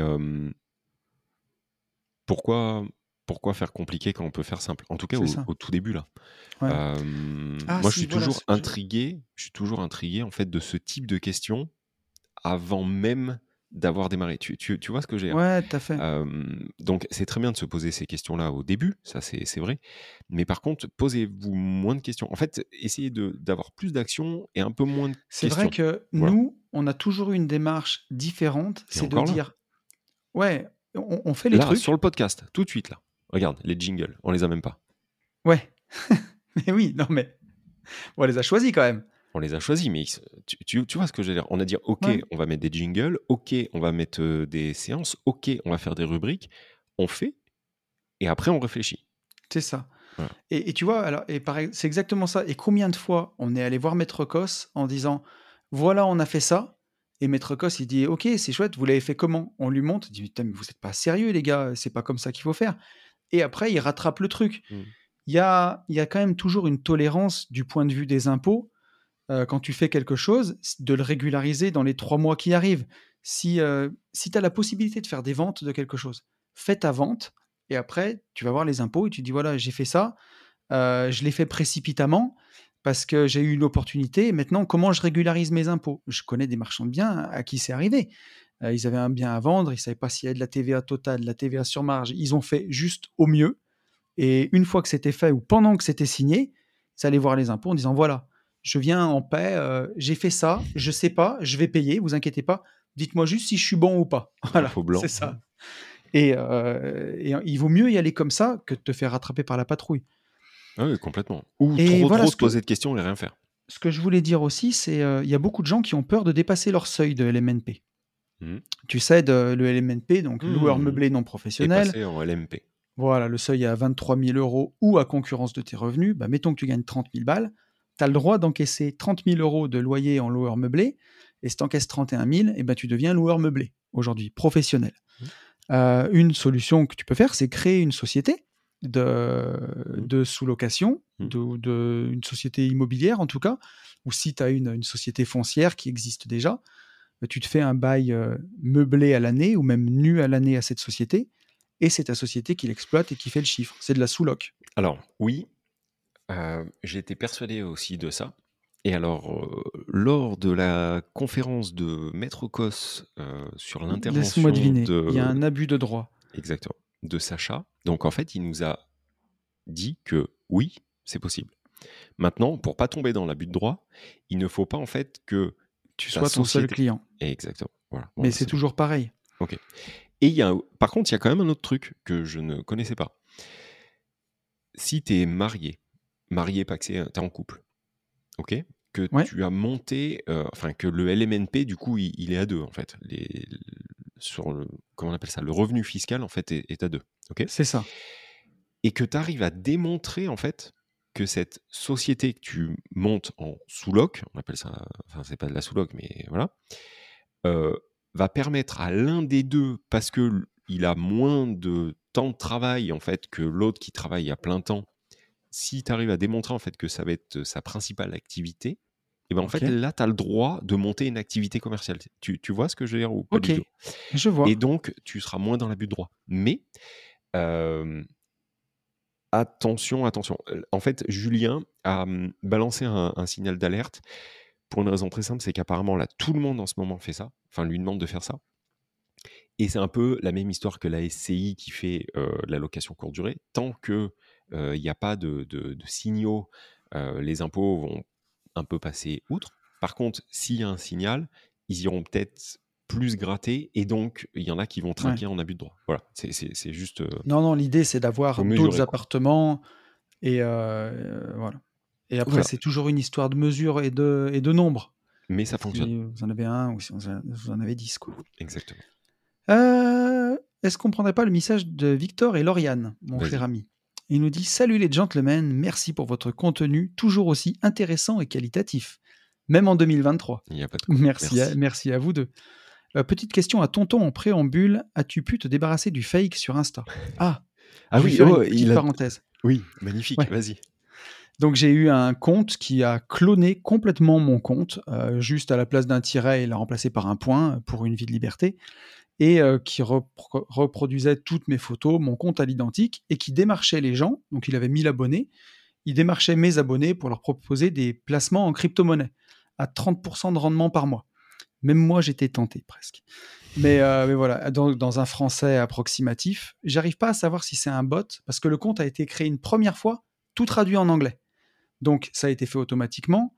pourquoi, pourquoi faire compliqué quand on peut faire simple? En tout cas, au, tout début là. Ah, moi, je suis toujours intrigué. Je suis toujours intrigué en fait de ce type de questions avant même d'avoir démarré. Tu, tu, tu, vois ce que j'ai Ouais, tout à fait. donc, c'est très bien de se poser ces questions-là au début, ça c'est vrai. Mais par contre, posez-vous moins de questions. En fait, essayez d'avoir plus d'actions et un peu moins de questions. C'est vrai que nous, on a toujours eu une démarche différente. C'est de dire, ouais, on, fait les là, trucs. Sur le podcast, tout de suite là. Regarde, les jingles, on les a même pas. Ouais. mais oui, non mais. On les a choisis quand même. On les a choisis, mais tu, vois ce que je veux dire On a dit, OK, on va mettre des jingles, OK, on va mettre euh, des séances, OK, on va faire des rubriques. On fait, et après on réfléchit. C'est ça. Et, tu vois, alors, et c'est exactement ça. Et combien de fois on est allé voir Maître Cos en disant, voilà, on a fait ça, et Maître Cos, il dit Ok, c'est chouette, vous l'avez fait comment? On lui montre, il dit Putain, mais vous n'êtes pas sérieux, les gars, c'est pas comme ça qu'il faut faire et après il rattrape le truc. Mmh. Il y, a, y a quand même toujours une tolérance du point de vue des impôts euh, quand tu fais quelque chose, de le régulariser dans les trois mois qui arrivent. Si, euh, si tu as la possibilité de faire des ventes de quelque chose, fais ta vente et après tu vas voir les impôts et tu dis voilà, j'ai fait ça, euh, je l'ai fait précipitamment. parce que j'ai eu une opportunité. Maintenant, comment je régularise mes impôts? Je connais des marchands de biens à qui c'est arrivé. Euh, ils avaient un bien à vendre, ils ne savaient pas s'il y avait de la TVA totale, de la TVA sur marge. Ils ont fait juste au mieux. Et une fois que c'était fait ou pendant que c'était signé, ils allaient voir les impôts en disant voilà, je viens en paix, euh, j'ai fait ça, je sais pas, je vais payer, vous inquiétez pas. Dites-moi juste si je suis bon ou pas. Voilà, c'est ça. Et, euh, et, il vaut mieux y aller comme ça que de te faire rattraper par la patrouille. Ah oui, complètement. Ou trop, trop se poser de questions et rien faire. Ce que je voulais dire aussi, c'est qu'il euh, y a beaucoup de gens qui ont peur de dépasser leur seuil de LMNP. Mmh. Tu sais, le LMNP, donc mmh. loueur meublé non professionnel. Passé en LMP. Voilà, le seuil est à 23 000 euros ou à concurrence de tes revenus. Bah, mettons que tu gagnes 30 000 balles. Tu as le droit d'encaisser 30 000 euros de loyer en loueur meublé. Et si tu encaisses 31 000, et ben, tu deviens loueur meublé aujourd'hui, professionnel. Mmh. Euh, une solution que tu peux faire, c'est créer une société de, de sous-location, de, de, une société immobilière en tout cas, ou si tu as une, une, société foncière qui existe déjà, bah, tu te fais un bail euh, meublé à l'année ou même nu à l'année à cette société, et c'est ta société qui l'exploite et qui fait le chiffre. C'est de la sous-loc. Alors, oui, euh, j'ai été persuadé aussi de ça. Et alors, euh, lors de la conférence de Maître Cos euh, sur l'intervention Laisse-moi deviner, il y a un abus de droit. Exactement. De Sacha. Donc en fait, il nous a dit que oui, c'est possible. Maintenant, pour pas tomber dans l'abus de droit, il ne faut pas en fait que tu sois ton seul client. Exactement. Voilà. Mais c'est toujours pareil. Ok. Et y a, par contre, il y a quand même un autre truc que je ne connaissais pas. Si tu es marié, marié, paxé, tu es en couple, ok Que tu as monté, euh, enfin que le LMNP, du coup, il, est à deux, en fait. Les, sur le, comment on appelle ça Le revenu fiscal, en fait, est, à deux, ok C'est ça. Et que tu arrives à démontrer, en fait, que cette société que tu montes en sous-loc, on appelle ça, enfin, c'est pas de la sous-loc, mais voilà, euh, va permettre à l'un des deux, parce que il a moins de temps de travail, en fait, que l'autre qui travaille à plein temps, si tu arrives à démontrer en fait que ça va être sa principale activité, et ben en fait là tu as le droit de monter une activité commerciale. Tu, tu vois ce que je veux dire ou pas Ok, je vois. Et donc tu seras moins dans l'abus de droit. Mais attention, attention. En fait, Julien a mmh, balancé un, signal d'alerte pour une raison très simple, c'est qu'apparemment là tout le monde en ce moment fait ça, enfin lui demande de faire ça. Et c'est un peu la même histoire que la SCI qui fait la location courte durée. Tant que il n'y a pas de, signaux, les impôts vont un peu passer outre. Par contre, s'il y a un signal, ils iront peut-être plus gratter et donc il y en a qui vont trinquer en abus de droit. Voilà, c'est juste. non, non, l'idée c'est d'avoir d'autres appartements et voilà. Et après, c'est toujours une histoire de mesure et de, et de nombre. Mais ça fonctionne. Si vous en avez un ou si vous en avez dix, quoi. Exactement. Est-ce qu'on prendrait pas le message de Victor et Lauriane, mon cher ami? Il nous dit Salut les gentlemen, merci pour votre contenu toujours aussi intéressant et qualitatif, même en 2023. Il a pas de merci, À, merci à vous deux. Euh, petite question à Tonton en préambule as-tu pu te débarrasser du fake sur Insta? Ah, ah oui, oh, il a... parenthèse. Oui, magnifique, vas-y. Donc j'ai eu un compte qui a cloné complètement mon compte, euh, juste à la place d'un tiret, il l'a remplacé par un point pour une vie de liberté et qui reproduisait toutes mes photos, mon compte à l'identique, et qui démarchait les gens, donc il avait 1000 abonnés, il démarchait mes abonnés pour leur proposer des placements en crypto-monnaie à 30% de rendement par mois. Même moi, j'étais tenté presque. Mais, voilà, dans, dans, un français approximatif, j'arrive pas à savoir si c'est un bot, parce que le compte a été créé une première fois, tout traduit en anglais. Donc ça a été fait automatiquement.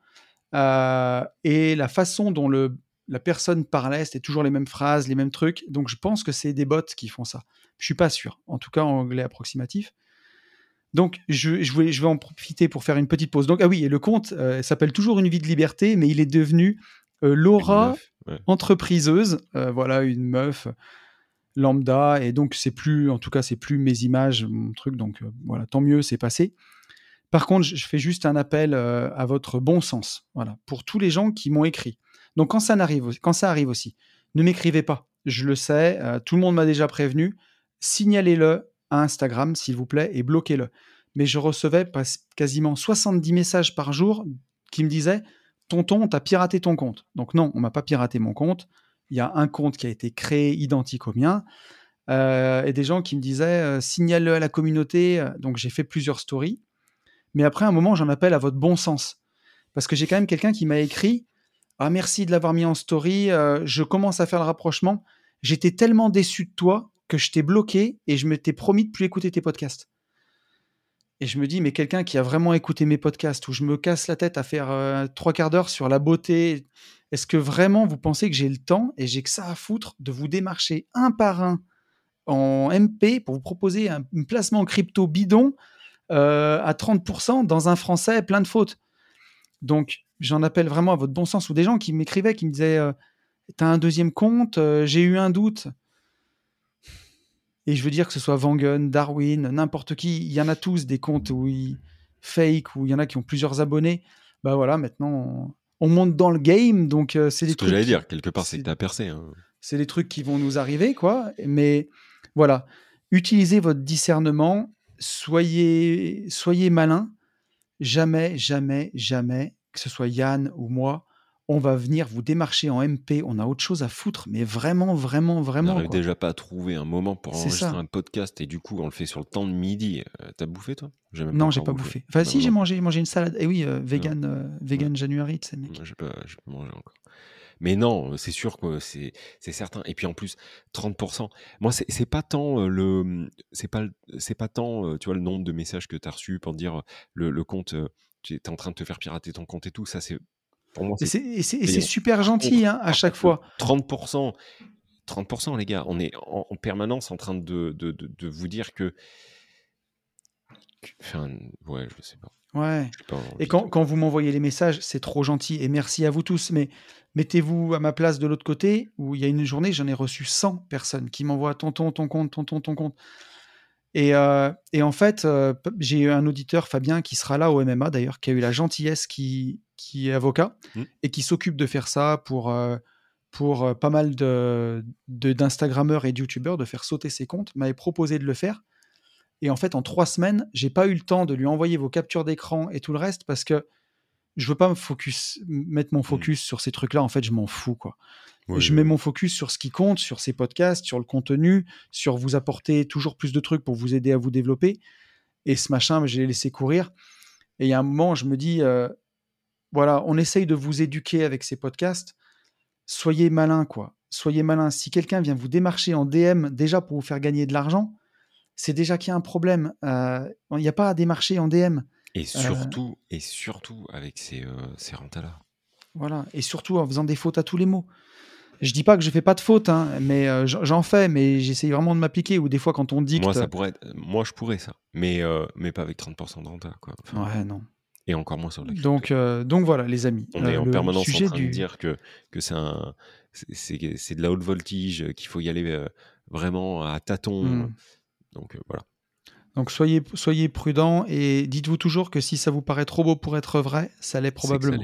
et la façon dont le la personne parlait, c'était toujours les mêmes phrases, les mêmes trucs. Donc je pense que c'est des bots qui font ça. Je suis pas sûr. En tout cas, en anglais approximatif. Donc je, je, vais, je vais en profiter pour faire une petite pause. Donc ah oui, et le compte euh, s'appelle toujours Une vie de liberté, mais il est devenu euh, Laura entrepriseuse. Euh, voilà, une meuf lambda. Et donc c'est plus, en tout cas, c'est plus mes images, mon truc. Donc voilà, tant mieux, c'est passé. Par contre, je fais juste un appel à votre bon sens. Voilà, pour tous les gens qui m'ont écrit donc quand ça, arrive, quand ça arrive aussi, ne m'écrivez pas. Je le sais, euh, tout le monde m'a déjà prévenu. Signalez-le à Instagram, s'il vous plaît, et bloquez-le. Mais je recevais quasiment 70 messages par jour qui me disaient Tonton, t'as piraté ton compte. Donc non, on m'a pas piraté mon compte. Il y a un compte qui a été créé identique au mien. Euh, et des gens qui me disaient euh, signale-le à la communauté. Donc j'ai fait plusieurs stories. Mais après un moment, j'en appelle à votre bon sens. parce que j'ai quand même quelqu'un qui m'a écrit Ah, merci de l'avoir mis en story, euh, je commence à faire le rapprochement. J'étais tellement déçu de toi que je t'ai bloqué et je m'étais promis de plus écouter tes podcasts. Et je me dis, mais quelqu'un qui a vraiment écouté mes podcasts, où je me casse la tête à faire euh, trois quarts d'heure sur la beauté, est-ce que vraiment vous pensez que j'ai le temps et j'ai que ça à foutre de vous démarcher un par un en MP pour vous proposer un, placement crypto bidon euh, à 30% dans un français plein de fautes? Donc, j'en appelle vraiment à votre bon sens, ou des gens qui m'écrivaient, qui me disaient, euh, t'as un deuxième compte, j'ai eu un doute. Et je veux dire que ce soit Vangen, Darwin, n'importe qui, il y en a tous des comptes où ils fake, où il y en a qui ont plusieurs abonnés. Bah voilà, maintenant on, monte dans le game, donc euh, c'est des Ce trucs. que j'allais dire, quelque part, c'est que t'as percé. Hein. C'est des trucs qui vont nous arriver, quoi. Mais voilà, utilisez votre discernement, soyez, soyez malin. Jamais, jamais, jamais, que ce soit Yann ou moi, on va venir vous démarcher en MP, on a autre chose à foutre, mais vraiment, vraiment, vraiment. On n'arrive déjà pas à trouver un moment pour enregistrer un podcast et du coup on le fait sur le temps de midi. Euh, t'as bouffé toi? Non, j'ai pas bouffé. Enfin, bah, si, j'ai mangé, mangé une salade. Et eh oui, euh, vegan, euh, vegan January, tu sais, mec. J'ai pas, pas mangé encore. Mais non, c'est sûr que c'est certain. Et puis en plus, 30%. Moi, c'est pas tant le, c'est pas, c'est pas tant, tu vois, le nombre de messages que tu as reçus pour dire le, le compte, tu es en train de te faire pirater ton compte et tout. Ça, c'est et c'est super gentil hein, à chaque fois. 30%, 30%, les gars, on est en, permanence en train de, de, de, vous dire que. Enfin, ouais, je sais pas. Ouais. et quand, quand, vous m'envoyez les messages, c'est trop gentil et merci à vous tous. Mais mettez-vous à ma place de l'autre côté où il y a une journée, j'en ai reçu 100 personnes qui m'envoient tonton, ton compte, tonton, ton compte. Et, euh, et en fait, euh, j'ai eu un auditeur, Fabien, qui sera là au MMA d'ailleurs, qui a eu la gentillesse qui, qui est avocat mmh. et qui s'occupe de faire ça pour, euh, pour pas mal de, d'Instagrammeurs et de YouTubeurs, de faire sauter ses comptes, m'avait proposé de le faire. Et en fait, en trois semaines, j'ai pas eu le temps de lui envoyer vos captures d'écran et tout le reste parce que je veux pas me focus, mettre mon mmh. focus sur ces trucs-là. En fait, je m'en fous, quoi. je mets mon focus sur ce qui compte, sur ces podcasts, sur le contenu, sur vous apporter toujours plus de trucs pour vous aider à vous développer. Et ce machin, je l'ai laissé courir. Et il y a un moment, je me dis, euh, voilà, on essaye de vous éduquer avec ces podcasts. Soyez malin, quoi. Soyez malin. Si quelqu'un vient vous démarcher en DM déjà pour vous faire gagner de l'argent, c'est déjà qu'il y a un problème. Euh, il n'y a pas à démarcher en DM. Et euh, surtout, et surtout avec ces, euh, ces là Voilà, et surtout en faisant des fautes à tous les mots. Je dis pas que je fais pas de fautes, hein, mais euh, j'en fais, mais j'essaye vraiment de m'appliquer. Ou des fois, quand on dit moi, ça pourrait moi, je pourrais ça, mais mais pas avec 30% de renta, quoi. ouais, non. Et encore moins sur le donc, euh, donc voilà, les amis. On est euh, en permanence en train de dire que, que c'est, un, c'est, de la haute voltige, qu'il faut y aller euh, vraiment à tâtons. Mmh. Donc voilà. Donc soyez, soyez prudents et dites-vous toujours que si ça vous paraît trop beau pour être vrai, ça l'est probablement.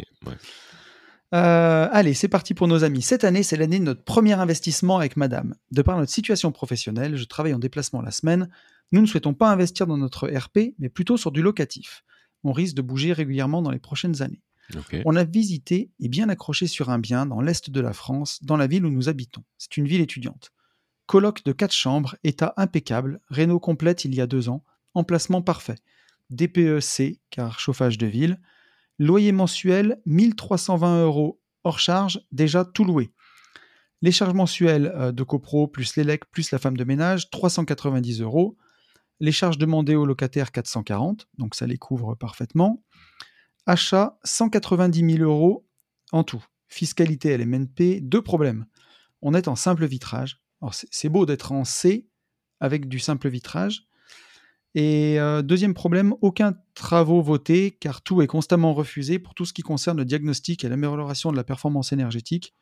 allez, c'est parti pour nos amis. Cette année, c'est l'année de notre premier investissement avec Madame. De par notre situation professionnelle, je travaille en déplacement la semaine. Nous ne souhaitons pas investir dans notre RP, mais plutôt sur du locatif on risque de bouger régulièrement dans les prochaines années. On a visité et bien accroché sur un bien dans l'est de la France, dans la ville où nous habitons. C'est une ville étudiante. Colloque de quatre chambres, état impeccable, réno complète il y a deux ans, emplacement parfait. DPEC, car chauffage de ville. Loyer mensuel 1320 euros hors charge, déjà tout loué. Les charges mensuelles euh, de copro plus l'élec plus la femme de ménage, 390 euros. Les charges demandées aux locataires, 440, donc ça les couvre parfaitement. Achat, 190 000 euros en tout. Fiscalité LMNP, deux problèmes. On est en simple vitrage. C'est beau d'être en C avec du simple vitrage. Et euh, deuxième problème, aucun travaux votés car tout est constamment refusé pour tout ce qui concerne le diagnostic et l'amélioration de la performance énergétique.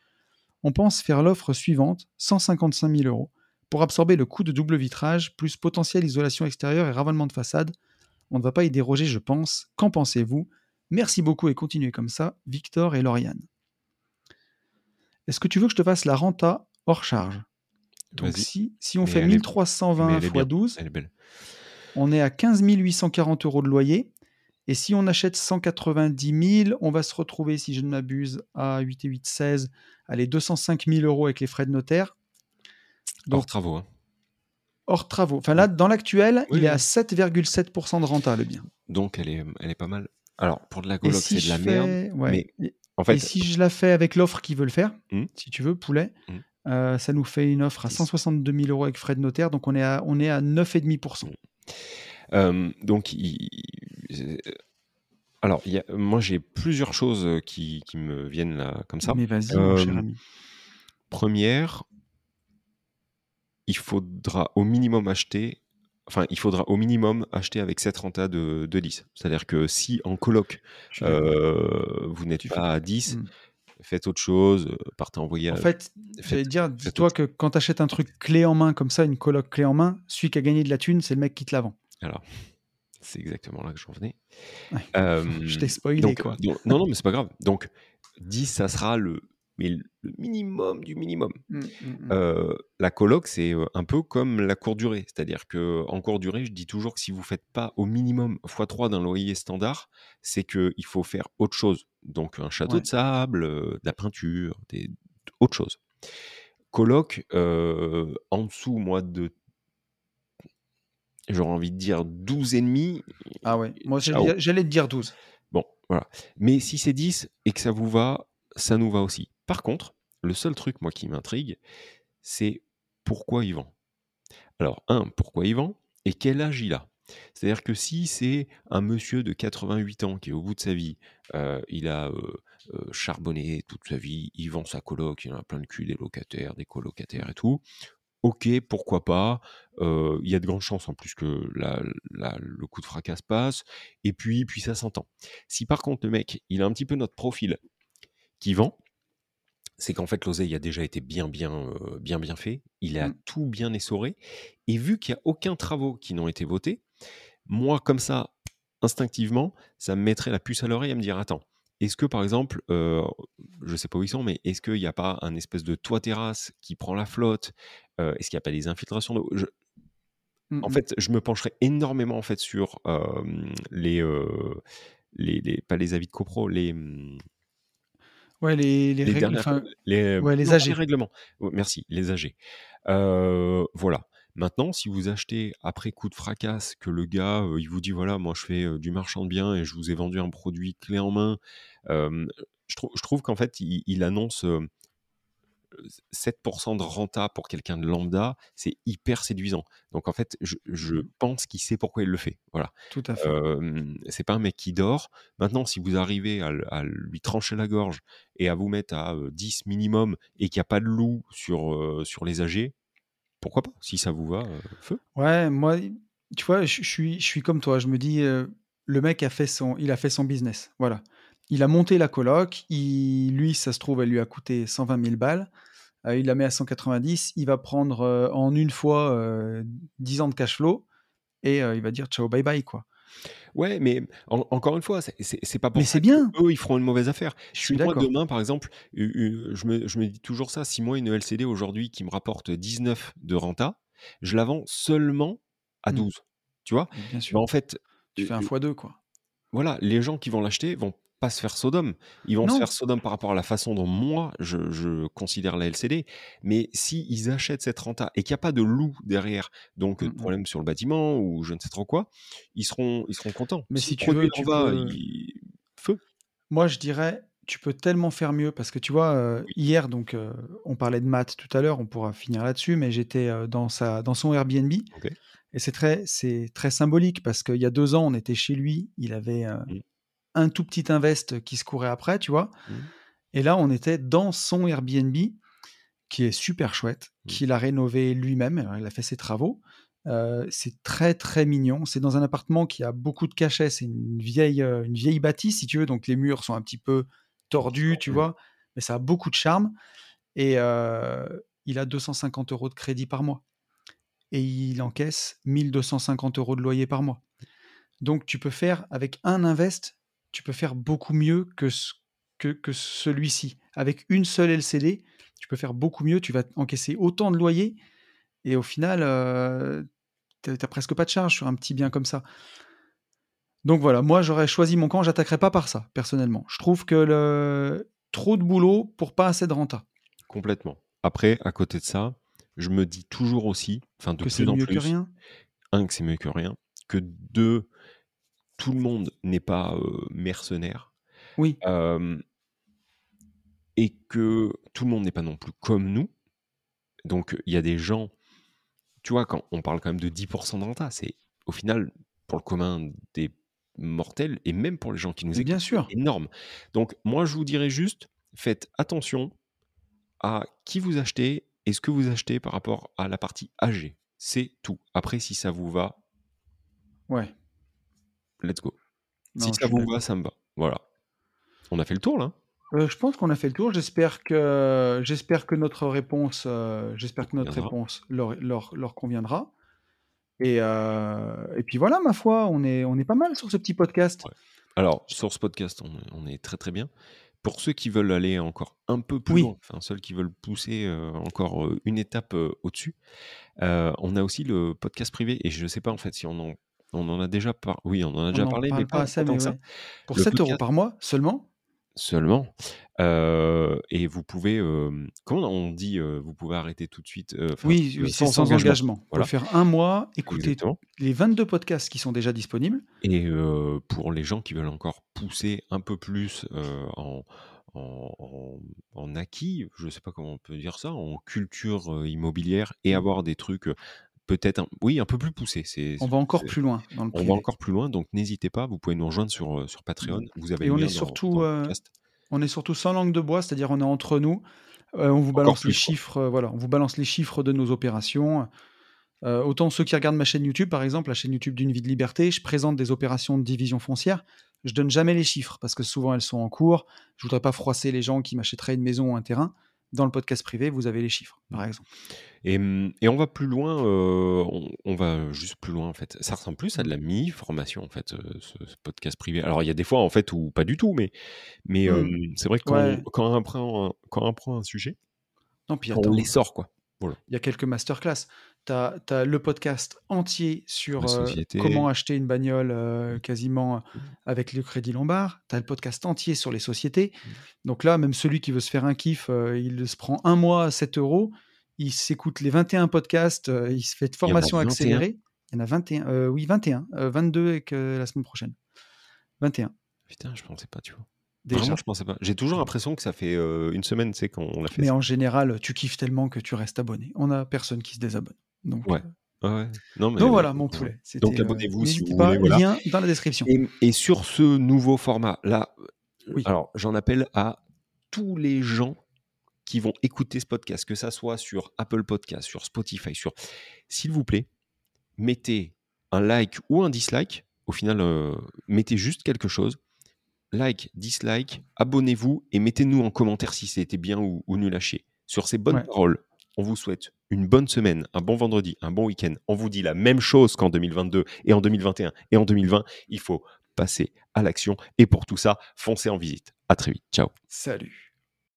On pense faire l'offre suivante, 155 000 euros pour absorber le coût de double vitrage, plus potentiel isolation extérieure et ravalement de façade. On ne va pas y déroger, je pense. Qu'en pensez-vous? Merci beaucoup et continuez comme ça, Victor et Lauriane. Est-ce que tu veux que je te fasse la renta hors charge? Donc si, si on fait 1320 x 12, on est à 15 840 euros de loyer. Et si on achète 190 000, on va se retrouver, si je ne m'abuse, à 8 et 8, 16, allez, 205 000 euros avec les frais de notaire hors travaux. Hein. Hors travaux. Enfin là, dans l'actuel, il est à 7,7% de renta, le bien. Donc elle est, elle est pas mal. Alors, pour de la coloc, c'est de la merde. Mais en fait, et si je la fais avec l'offre qu'ils veulent faire, mmh. si tu veux, poulet, mmh. Euh, ça nous fait une offre à 162 000 euros avec frais de notaire, donc on est à, on est à 9,5%. Mmh. Euh, donc, alors, y a, moi j'ai plusieurs choses qui, qui, me viennent là comme ça. Mais vas-y, mon cher ami. Première, il faudra au minimum acheter enfin, il faudra au minimum acheter avec 7 renta de, de 10. C'est-à-dire que si en coloc, euh, vous n'êtes pas à 10, mmh. Faites autre chose, euh, partez envoyer. En fait, j'allais dire, dis-toi que quand tu achètes un truc clé en main comme ça, une coloc clé en main, celui qui a gagné de la thune, c'est le mec qui te la vend. Alors, c'est exactement là que j'en venais. Je t'ai spoilé, quoi. non, non, mais c'est pas grave. Donc, 10, ça sera le mais le minimum du minimum. Mmh, mmh, mmh. la coloc, c'est un peu comme la courte durée. C'est-à-dire qu'en courte durée, je dis toujours que si vous ne faites pas au minimum x3 d'un loyer standard, c'est qu'il faut faire autre chose. Donc un château de sable, de la peinture, des, autre chose. Coloc, en dessous, moi, de j'aurais envie de dire 12 et demi. Ah ouais, moi j'allais te dire 12. Bon, voilà. Mais si c'est 10 et que ça vous va, ça nous va aussi. Par contre, le seul truc, moi, qui m'intrigue, c'est pourquoi il vend? Alors, un, pourquoi il vend? Et quel âge il a? C'est-à-dire que si c'est un monsieur de 88 ans qui est au bout de sa vie, euh, il a euh, euh, charbonné toute sa vie, il vend sa coloc, il a plein de cul des locataires, des colocataires et tout, ok, pourquoi pas, il y a de grandes chances en plus que le coup de fracas passe, et puis, puis ça s'entend. Si par contre le mec, il a un petit peu notre profil qui vend, c'est qu'en fait l'oseille a déjà été bien bien euh, bien bien fait, il a mmh. tout bien essoré et vu qu'il y a aucun travaux qui n'ont été votés, moi comme ça instinctivement, ça me mettrait la puce à l'oreille à me dire attends, est-ce que par exemple, euh, je sais pas où ils sont, mais est-ce qu'il n'y a pas un espèce de toit terrasse qui prend la flotte euh, Est-ce qu'il n'y a pas des infiltrations d'eau? Mmh, En mmh. fait, je me pencherai énormément en fait sur les, les, les, pas les avis de copro, les Ouais, les, les, règles, les, ouais, les règlements. merci, les âgés. Euh, voilà. Maintenant, si vous achetez après coup de fracasse, que le gars, euh, il vous dit voilà, moi je fais euh, du marchand de biens et je vous ai vendu un produit clé en main, je, trouve je trouve qu'en fait, il, il annonce 7% de renta pour quelqu'un de lambda, c'est hyper séduisant. Donc en fait, je, mmh. pense qu'il sait pourquoi il le fait. Voilà. Tout à fait. c'est pas un mec qui dort. Maintenant, si vous arrivez à, lui trancher la gorge et à vous mettre à 10 minimum et qu'il n'y a pas de loup sur, sur les âgés, pourquoi pas Si ça vous va, feu. Ouais, moi, tu vois, je, suis, je suis comme toi. Je me dis, le mec a fait son, il a fait son business. Voilà. Il a monté la coloc. Il, lui, ça se trouve, elle lui a coûté 120 000 balles. Euh, il la met à 190. Il va prendre euh, en une fois 10 euh, ans de cash flow et il va dire ciao, bye bye, quoi. Ouais, mais encore une fois, c'est pas pour mais c'est bien. eux ils feront une mauvaise affaire. Je suis moi demain, par exemple, je me, je me, dis toujours ça. Si moi une LCD aujourd'hui qui me rapporte 19 de renta, je la vends seulement à 12. Mmh. Tu vois Bien sûr. en fait, tu fais un fois deux, quoi. Voilà, les gens qui vont l'acheter vont pas se faire Sodome. Ils vont se faire Sodome par rapport à la façon dont moi je, considère la LCD. Mais si ils achètent cette renta et qu'il n'y a pas de loup derrière, donc de mmh, mmh. problème sur le bâtiment ou je ne sais trop quoi, ils seront, ils seront contents. Mais si, tu veux, tu vas, feu. Moi, je dirais, tu peux tellement faire mieux parce que tu vois, euh, hier, donc, euh, on parlait de maths tout à l'heure, on pourra finir là-dessus, mais j'étais euh, dans, sa, dans son Airbnb. Et c'est très, c'est très symbolique parce qu'il y a deux ans, on était chez lui, il avait mmh un tout petit invest qui se courait après, tu vois. Mmh. Et là, on était dans son Airbnb, qui est super chouette, mmh. qu'il a rénové lui-même. Il a fait ses travaux. Euh, c'est très très mignon. C'est dans un appartement qui a beaucoup de cachets. C'est une vieille, euh, une vieille bâtisse, si tu veux. Donc les murs sont un petit peu tordus, tu vois. Mais ça a beaucoup de charme. Et euh, il a 250 euros de crédit par mois. Et il encaisse 1250 euros de loyer par mois. Donc tu peux faire avec un invest tu peux faire beaucoup mieux que, que, que celui-ci. Avec une seule LCD, tu peux faire beaucoup mieux, tu vas encaisser autant de loyer, et au final, euh, tu n'as presque pas de charge sur un petit bien comme ça. Donc voilà, moi j'aurais choisi mon camp, j'attaquerais pas par ça, personnellement. Je trouve que le... trop de boulot pour pas assez de renta. Complètement. Après, à côté de ça, je me dis toujours aussi, enfin de que c'est mieux que rien. Un, que c'est mieux que rien. Que deux, tout le monde n'est pas mercenaire. Oui. et que tout le monde n'est pas non plus comme nous. Donc, il y a des gens, tu vois, quand on parle quand même de 10% dans le tas, c'est au final, pour le commun des mortels, et même pour les gens qui nous écoutent, bien sûr. énorme. Donc, moi, je vous dirais juste, faites attention à qui vous achetez et ce que vous achetez par rapport à la partie âgée. C'est tout. Après, si ça vous va, ouais. Let's go. si ça vous va, ça me va. Voilà. On a fait le tour là euh, je pense qu'on a fait le tour. J'espère que, j'espère que notre réponse, euh, j'espère que notre réponse leur, leur, leur conviendra. Et, euh, et, puis voilà, ma foi, on est, on est pas mal sur ce petit podcast. Alors, sur ce podcast, on, on, est très très bien. Pour ceux qui veulent aller encore un peu plus loin, enfin ceux qui veulent pousser encore une étape au-dessus, on a aussi le podcast privé. Et je ne sais pas en fait si on en, on en a déjà parlé. Oui, on en a déjà parlé, mais pas, assez, mais ça. Pour 7 euros par mois seulement? Seulement. et vous pouvez, comment on dit, vous pouvez arrêter tout de suite Oui, sans, engagement. Voilà. Vous faire un mois, écouter les 22 podcasts qui sont déjà disponibles. Et pour les gens qui veulent encore pousser un peu plus en, en, acquis, je ne sais pas comment on peut dire ça, en culture immobilière et mmh. avoir des trucs peut-être, oui, un peu plus poussés. On va encore plus loin dans le On va encore plus loin, donc n'hésitez pas, vous pouvez nous rejoindre sur, sur Patreon. Vous avez et on est surtout, on est surtout sans langue de bois, c'est-à-dire on est entre nous. on vous balance les chiffres, voilà, on vous balance les chiffres de nos opérations. autant ceux qui regardent ma chaîne YouTube, par exemple, la chaîne YouTube d'une vie de liberté, je présente des opérations de division foncière. Je donne jamais les chiffres parce que souvent elles sont en cours. Je voudrais pas froisser les gens qui m'achèteraient une maison ou un terrain dans le podcast privé, vous avez les chiffres, par exemple. Et, mmh, et on va plus loin, euh, on, va juste plus loin en fait. Ça ressemble plus à de la mi-formation en fait, ce, podcast privé. Alors il y a des fois en fait où pas du tout, mais, mais mmh. c'est vrai que quand, quand, on prend, quand on prend un sujet, non, puis on les sort quoi. Il y a quelques masterclass. Tu as, le podcast entier sur euh, comment acheter une bagnole euh, mmh. quasiment euh, avec le crédit lombard. Tu as le podcast entier sur les sociétés. Mmh. Donc là, même celui qui veut se faire un kiff, il se prend un mois à 7 euros. Il s'écoute les 21 podcasts. il se fait de formation accélérée. Il y en a 21. oui, 21. 22 avec la semaine prochaine. 21. Putain, je pensais pas, tu vois. Déjà. je pensais pas. J'ai toujours l'impression que ça fait une semaine, c'est qu'on l'a fait. Mais en général, tu kiffes tellement que tu restes abonné. On a personne qui se désabonne. Donc, ouais. ouais. Non, mais, Donc voilà, mon poulet. Donc abonnez-vous si vous pas, voulez. Lien dans la description. Et, sur ce nouveau format, là, oui. alors j'en appelle à tous les gens qui vont écouter ce podcast, que ça soit sur Apple Podcast, sur Spotify, sur, s'il vous plaît, mettez un like ou un dislike. Au final, mettez juste quelque chose like, dislike, abonnez-vous et mettez-nous en commentaire si c'était bien ou, nul à chier. Sur ces bonnes paroles, on vous souhaite une bonne semaine, un bon vendredi, un bon week-end. On vous dit la même chose qu'en 2022 et en 2021 et en 2020. Il faut passer à l'action et pour tout ça, foncez en visite. À très vite. Ciao. Salut.